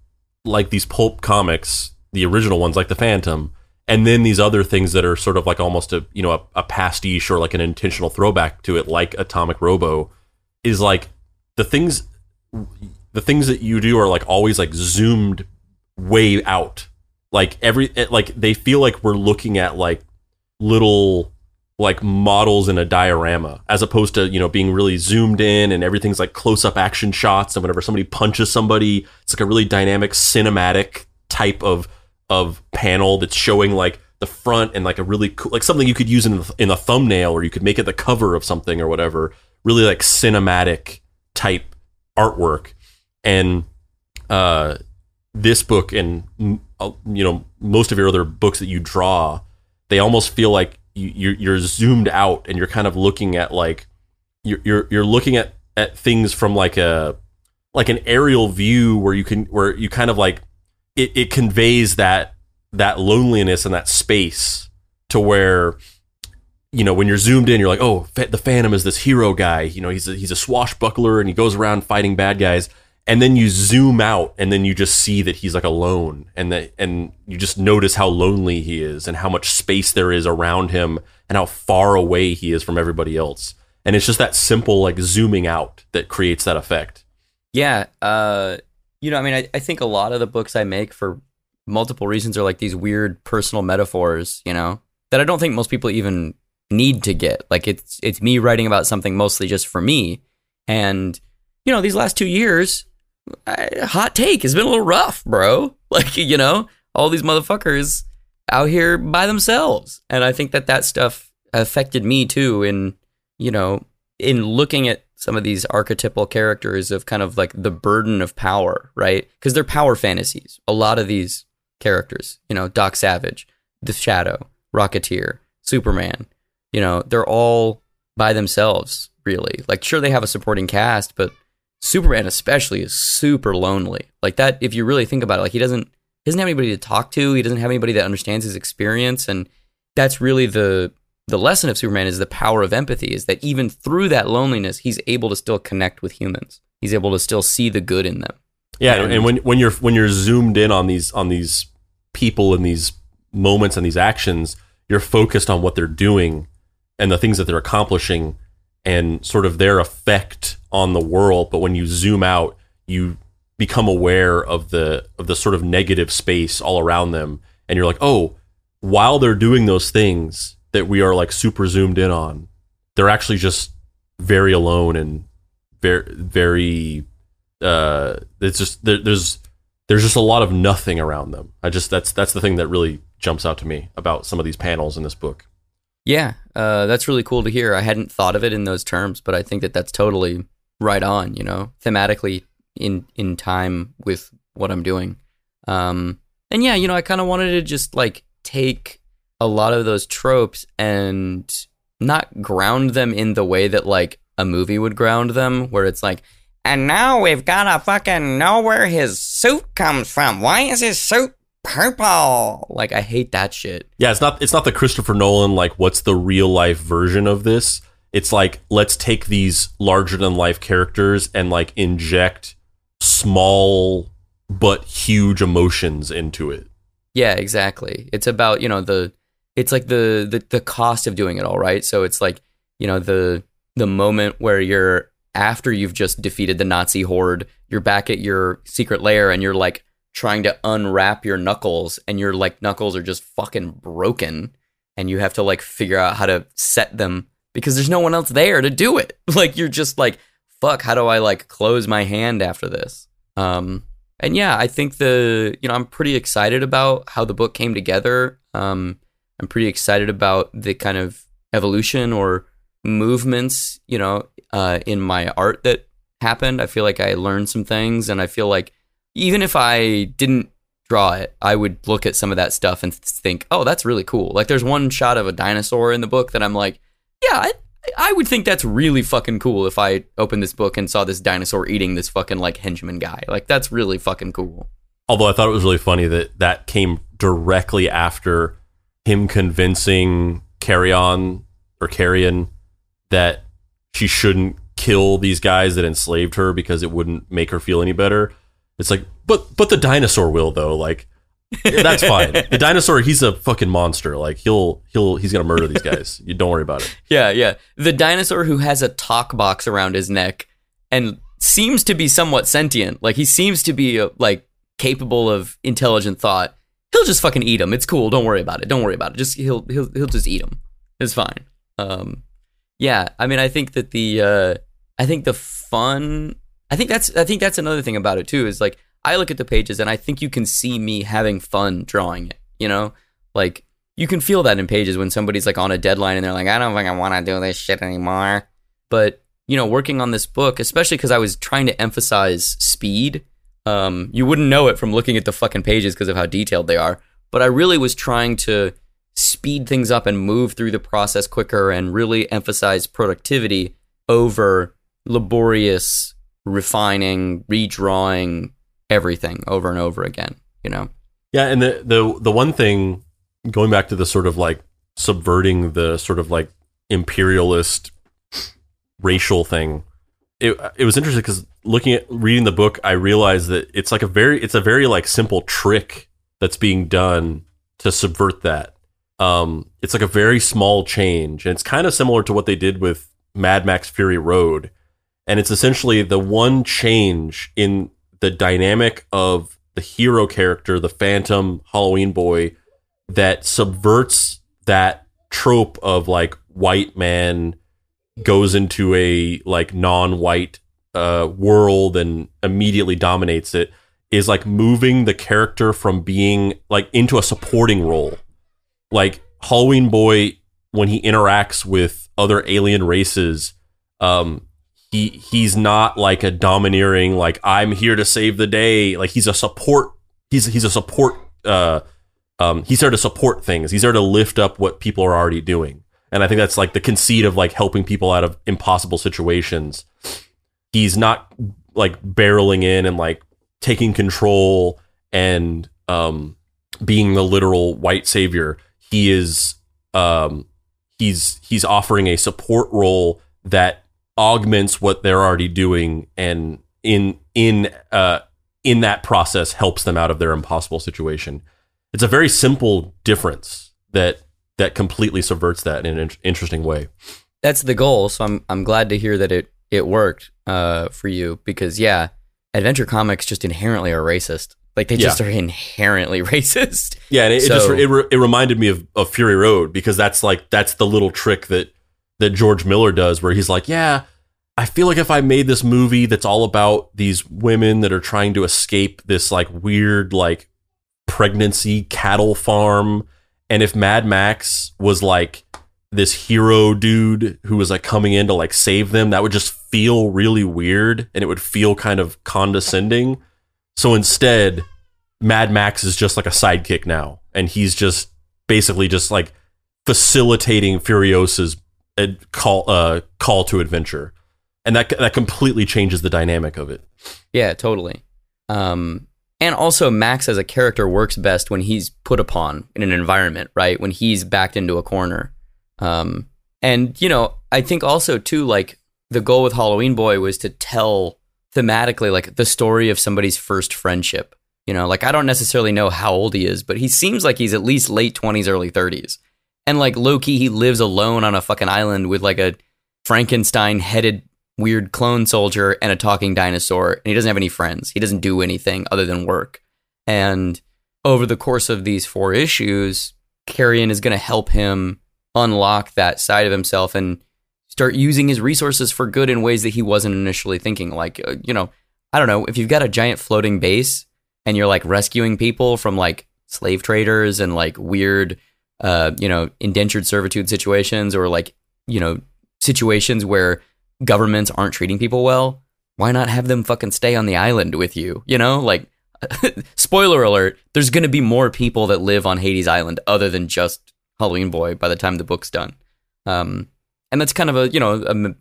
like these pulp comics, the original ones like the Phantom, and then these other things that are sort of like almost a you know a, a pastiche or like an intentional throwback to it, like Atomic Robo, is like the things the things that you do are like always like zoomed way out like every like they feel like we're looking at like little like models in a diorama as opposed to you know being really zoomed in and everything's like close up action shots and whenever somebody punches somebody it's like a really dynamic cinematic type of of panel that's showing like the front and like a really cool like something you could use in the, in a thumbnail or you could make it the cover of something or whatever. Really like cinematic type artwork. And uh this book and uh, you know most of your other books that you draw they almost feel like you, you're, zoomed out and you're kind of looking at like you're, you're you're looking at at things from like a like an aerial view where you can where you kind of like it, it conveys that that loneliness and that space to where you know when you're zoomed in you're like oh the phantom is this hero guy. You know he's a, he's a swashbuckler and he goes around fighting bad guys and then you zoom out and then you just see that he's like alone and that and you just notice how lonely he is and how much space there is around him and how far away he is from everybody else and it's just that simple like zooming out that creates that effect Yeah. Uh, you know, I mean, I, I think a lot of the books I make for multiple reasons are like these weird personal metaphors, you know, that I don't think most people even need to get. Like it's it's me writing about something mostly just for me. And, you know, these last two years, hot take has been a little rough, bro. Like, you know, all these motherfuckers out here by themselves. And I think that that stuff affected me too in, you know, in looking at some of these archetypal characters of kind of like the burden of power, right? Because they're power fantasies. A lot of these characters, you know, Doc Savage, The Shadow, Rocketeer, Superman, you know, they're all by themselves, really. Like, sure, they have a supporting cast, but Superman especially is super lonely. Like that, if you really think about it, like he doesn't he doesn't have anybody to talk to. He doesn't have anybody that understands his experience, and that's really the the lesson of Superman is the power of empathy. Is that even through that loneliness, he's able to still connect with humans. He's able to still see the good in them. Yeah, and, when when you're when you're zoomed in on these on these people and these moments and these actions, you're focused on what they're doing and the things that they're accomplishing and sort of their effect on the world. But when you zoom out, you become aware of the of the sort of negative space all around them, and you're like, oh, while they're doing those things that we are like super zoomed in on, they're actually just very alone and very very uh it's just there, there's there's just a lot of nothing around them i just that's that's the thing that really jumps out to me about some of these panels in this book Yeah, uh, that's really cool to hear. I hadn't thought of it in those terms, but I think that that's totally right on. You know, thematically in in time with what I'm doing. Um, and yeah, you know, I kind of wanted to just like take a lot of those tropes and not ground them in the way that like a movie would ground them, where it's like, and now we've gotta fucking know where his suit comes from. Why is his suit purple? Like, I hate that shit. yeah it's not it's not the christopher nolan like what's the real life version of this it's like let's take these larger than life characters and like inject small but huge emotions into it Yeah, exactly. It's about, you know, the it's like the, the the cost of doing it all, right? So it's like, you know, the the moment where you're after you've just defeated the Nazi horde, you're back at your secret lair and you're like trying to unwrap your knuckles and your like knuckles are just fucking broken and you have to like figure out how to set them because there's no one else there to do it. Like you're just like, fuck, how do I like close my hand after this? Um and yeah, I think the you know I'm pretty excited about how the book came together. Um, I'm pretty excited about the kind of evolution or movements you know uh, in my art that happened. I feel like I learned some things, and I feel like even if I didn't draw it, I would look at some of that stuff and think, oh, that's really cool. Like there's one shot of a dinosaur in the book that I'm like, yeah, I, I would think that's really fucking cool if I opened this book and saw this dinosaur eating this fucking like henchman guy. Like that's really fucking cool. Although I thought it was really funny that that came directly after him convincing Carrion or Carrion that she shouldn't kill these guys that enslaved her because it wouldn't make her feel any better. It's like, but but the dinosaur will though. Like that's fine. The dinosaur, he's a fucking monster. Like he'll he'll he's gonna murder these guys. You don't worry about it. Yeah, yeah. The dinosaur who has a talk box around his neck and seems to be somewhat sentient. Like he seems to be uh, like capable of intelligent thought. He'll just fucking eat him. It's cool. Don't worry about it. Don't worry about it. Just he'll he'll he'll just eat him. It's fine. Um, yeah. I mean, I think that the uh, I think the fun. I think that's I think that's another thing about it too. Is like I look at the pages and I think you can see me having fun drawing it. You know, like you can feel that in pages when somebody's like on a deadline and they're like, I don't think I want to do this shit anymore. But you know, working on this book, especially because I was trying to emphasize speed. Um, you wouldn't know it from looking at the fucking pages because of how detailed they are. But I really was trying to speed things up and move through the process quicker and really emphasize productivity over laborious refining, redrawing everything over and over again, you know? Yeah, and the the the one thing going back to the sort of like subverting the sort of like imperialist racial thing. It it was interesting because looking at reading the book, I realized that it's like a very it's a very like simple trick that's being done to subvert that. Um, it's like a very small change, and it's kind of similar to what they did with Mad Max Fury Road, and it's essentially the one change in the dynamic of the hero character, the Phantom Halloween boy, that subverts that trope of like white man goes into a like non-white uh, world and immediately dominates it is like moving the character from being like into a supporting role. Like Halloween Boy, when he interacts with other alien races, um, he he's not like a domineering like I'm here to save the day. Like he's a support. He's he's a support. Uh, um, he's there to support things. He's there to lift up what people are already doing. And I think that's like the conceit of like helping people out of impossible situations. He's not like barreling in and like taking control and um, being the literal white savior. He is um, he's he's offering a support role that augments what they're already doing and in in uh, in that process helps them out of their impossible situation. It's a very simple difference that that completely subverts that in an interesting way. That's the goal. So I'm I'm glad to hear that it it worked uh, for you because yeah, adventure comics just inherently are racist. Like they just Yeah. are inherently racist. Yeah, and it, it So- just it, re- it reminded me of, of Fury Road because that's like that's the little trick that that George Miller does where he's like, yeah, I feel like if I made this movie that's all about these women that are trying to escape this like weird like pregnancy cattle farm and if Mad Max was like this hero dude who was like coming in to like save them, that would just feel really weird and it would feel kind of condescending. So instead, Mad Max is just like a sidekick now, and he's just basically just like facilitating Furiosa's ad- call uh, call to adventure, and that that completely changes the dynamic of it. Yeah, totally. Um, and also, Max as a character works best when he's put upon in an environment, right? When he's backed into a corner. Um, and, you know, I think also, too, like the goal with Halloween Boy was to tell thematically, like the story of somebody's first friendship. You know, like I don't necessarily know how old he is, but he seems like he's at least late 20s, early 30s. And like low key, he lives alone on a fucking island with like a Frankenstein headed weird clone soldier and a talking dinosaur, and he doesn't have any friends. He doesn't do anything other than work. And over the course of these four issues, Carrion is going to help him unlock that side of himself and start using his resources for good in ways that he wasn't initially thinking. Like, uh, you know, I don't know, if you've got a giant floating base and you're like rescuing people from like slave traders and like weird, uh, you know, indentured servitude situations or like, you know, situations where governments aren't treating people well, why not have them fucking stay on the island with you? You know, like spoiler alert, there's going to be more people that live on Hades Island other than just Halloween Boy by the time the book's done. Um, and that's kind of a, you know, a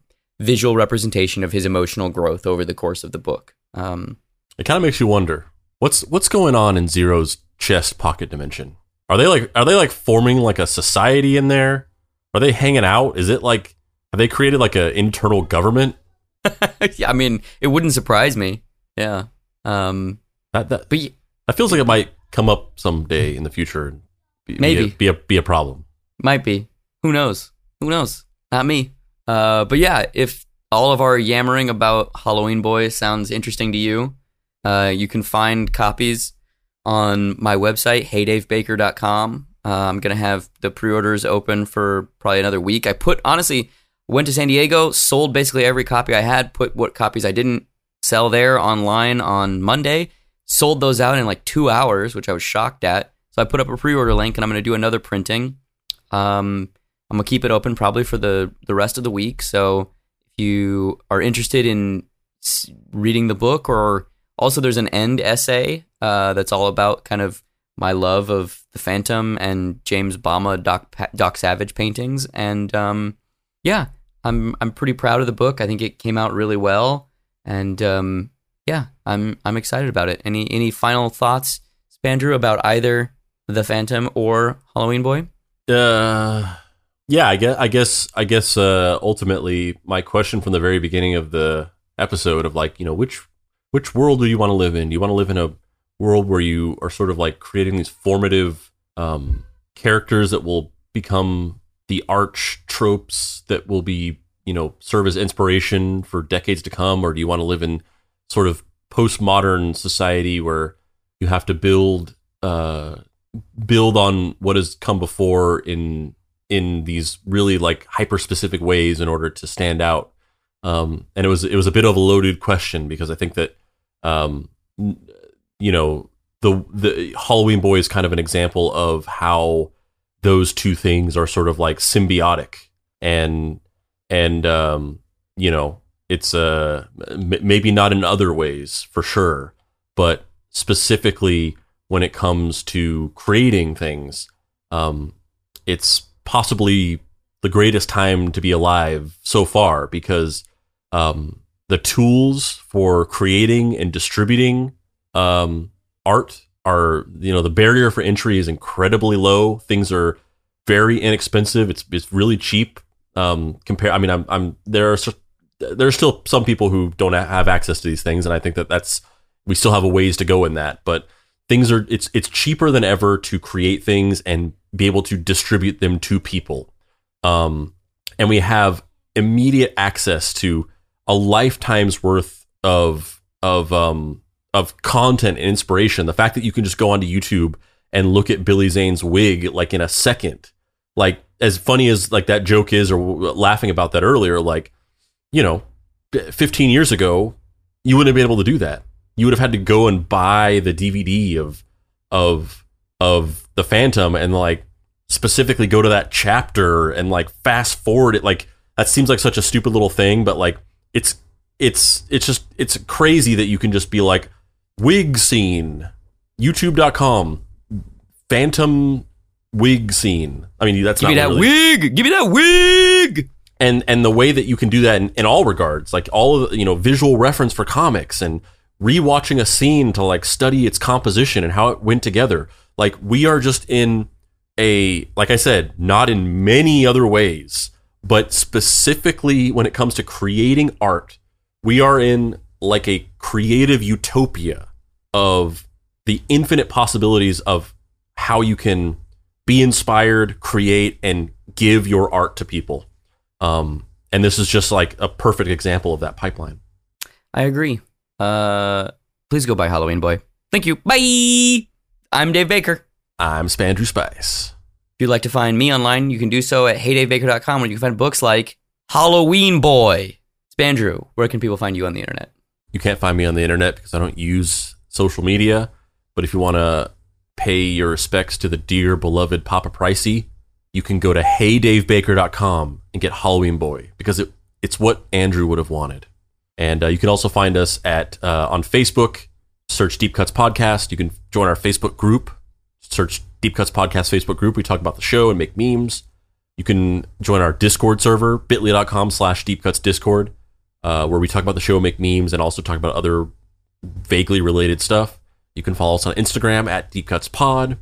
visual representation of his emotional growth over the course of the book. Um, It kind of makes you wonder what's what's going on in Zero's chest pocket dimension. Are they like are they like forming like a society in there? Are they hanging out? Is it like have they created like an internal government? yeah, I mean, it wouldn't surprise me. Yeah. Um, That that but y- that feels like it might come up someday in the future. and Be, Maybe. be a, be a be a problem. Might be. Who knows? Who knows? Not me. Uh, but yeah, if all of our yammering about Halloween Boy sounds interesting to you, uh, you can find copies on my website, heydavebaker.com. Uh, I'm going to have the pre orders open for probably another week. I put, honestly, went to San Diego, sold basically every copy I had, put what copies I didn't sell there online on Monday, sold those out in like two hours, which I was shocked at. So I put up a pre order link and I'm going to do another printing. Um, I'm gonna keep it open probably for the the rest of the week. So if you are interested in reading the book, or also there's an end essay uh, that's all about kind of my love of the Phantom and James Bama Doc Doc Savage paintings, and um, yeah, I'm I'm pretty proud of the book. I think it came out really well, and um, yeah, I'm I'm excited about it. Any any final thoughts, Spandrew, about either the Phantom or Halloween Boy? Uh, yeah, I guess, I guess, I guess. Uh, ultimately, my question from the very beginning of the episode of like, you know, which which world do you want to live in? Do you want to live in a world where you are sort of like creating these formative um, characters that will become the arch tropes that will be, you know, serve as inspiration for decades to come, or do you want to live in sort of postmodern society where you have to build uh, build on what has come before in in these really like hyper specific ways in order to stand out. Um, and it was it was a bit of a loaded question because I think that um, you know the the Halloween Boy is kind of an example of how those two things are sort of like symbiotic. And and um, you know it's uh m- maybe not in other ways for sure, but specifically when it comes to creating things, um, it's possibly the greatest time to be alive so far because um, the tools for creating and distributing um, art are you know the barrier for entry is incredibly low. Things are very inexpensive. It's it's really cheap. Um, compare. I mean, I'm I'm there are there are still some people who don't have access to these things, and I think that that's we still have a ways to go in that. But things are it's it's cheaper than ever to create things and be able to distribute them to people. Um, and we have immediate access to a lifetime's worth of of um of content and inspiration. The fact that you can just go onto YouTube and look at Billy Zane's wig like in a second, like as funny as like that joke is, or laughing about that earlier, like you know, 15 years ago, you wouldn't have been able to do that. You would have had to go and buy the DVD of of of the Phantom and like specifically go to that chapter and like fast forward it. Like that seems like such a stupid little thing, but like it's it's it's just it's crazy that you can just be like wig scene youtube.com phantom wig scene i mean that's not really Give not me that really- wig. Give me that wig. and and the way that you can do that in, in all regards like all of the, you know visual reference for comics and rewatching a scene to like study its composition and how it went together like we are just in a like i said not in many other ways but specifically when it comes to creating art we are in like a creative utopia of the infinite possibilities of how you can be inspired create and give your art to people um, and this is just like a perfect example of that pipeline. I agree. Uh, please go buy Halloween Boy. Thank you. Bye. I'm Dave Baker. I'm Spandrew Spice. If you'd like to find me online, you can do so at heydavebaker.com where you can find books like Halloween Boy. Spandrew, where can people find you on the internet? You can't find me on the internet because I don't use social media. But if you want to pay your respects to the dear beloved Papa Pricey, you can go to heydavebaker.com and get Halloween Boy because it, it's what Andrew would have wanted. And uh, you can also find us at uh, on Facebook. Search Deep Cuts Podcast. You can join our Facebook group. Search Deep Cuts Podcast Facebook group. We talk about the show and make memes. You can join our Discord server, bit.ly.com slash Deep Cuts Discord, uh, where we talk about the show, make memes, and also talk about other vaguely related stuff. You can follow us on Instagram at Deep Cuts Pod.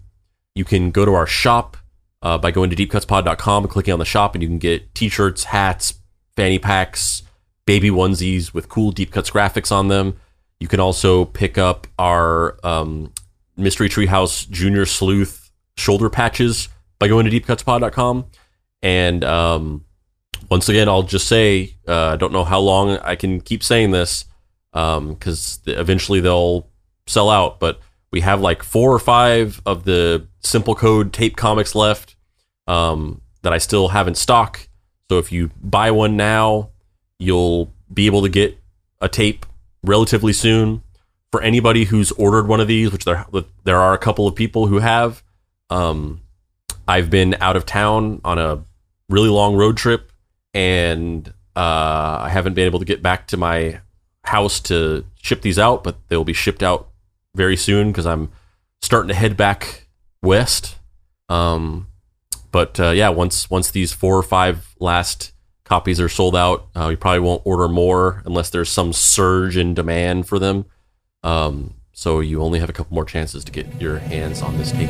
You can go to our shop uh, by going to deepcutspod.com and clicking on the shop, and you can get t-shirts, hats, fanny packs, baby onesies with cool Deep Cuts graphics on them. You can also pick up our um, Mystery Treehouse Junior Sleuth shoulder patches by going to deepcutspod.com. And um, once again, I'll just say, uh, I don't know how long I can keep saying this because eventually they'll sell out, but we have like four or five of the simple code tape comics left um, that I still have in stock. So if you buy one now, you'll be able to get a tape relatively soon. For anybody who's ordered one of these, which there there are a couple of people who have, um, I've been out of town on a really long road trip, and uh, I haven't been able to get back to my house to ship these out, but they'll be shipped out very soon because I'm starting to head back west. Um, but uh, yeah, once once these four or five last copies are sold out, uh, we probably won't order more unless there's some surge in demand for them. Um, so you only have a couple more chances to get your hands on this tape.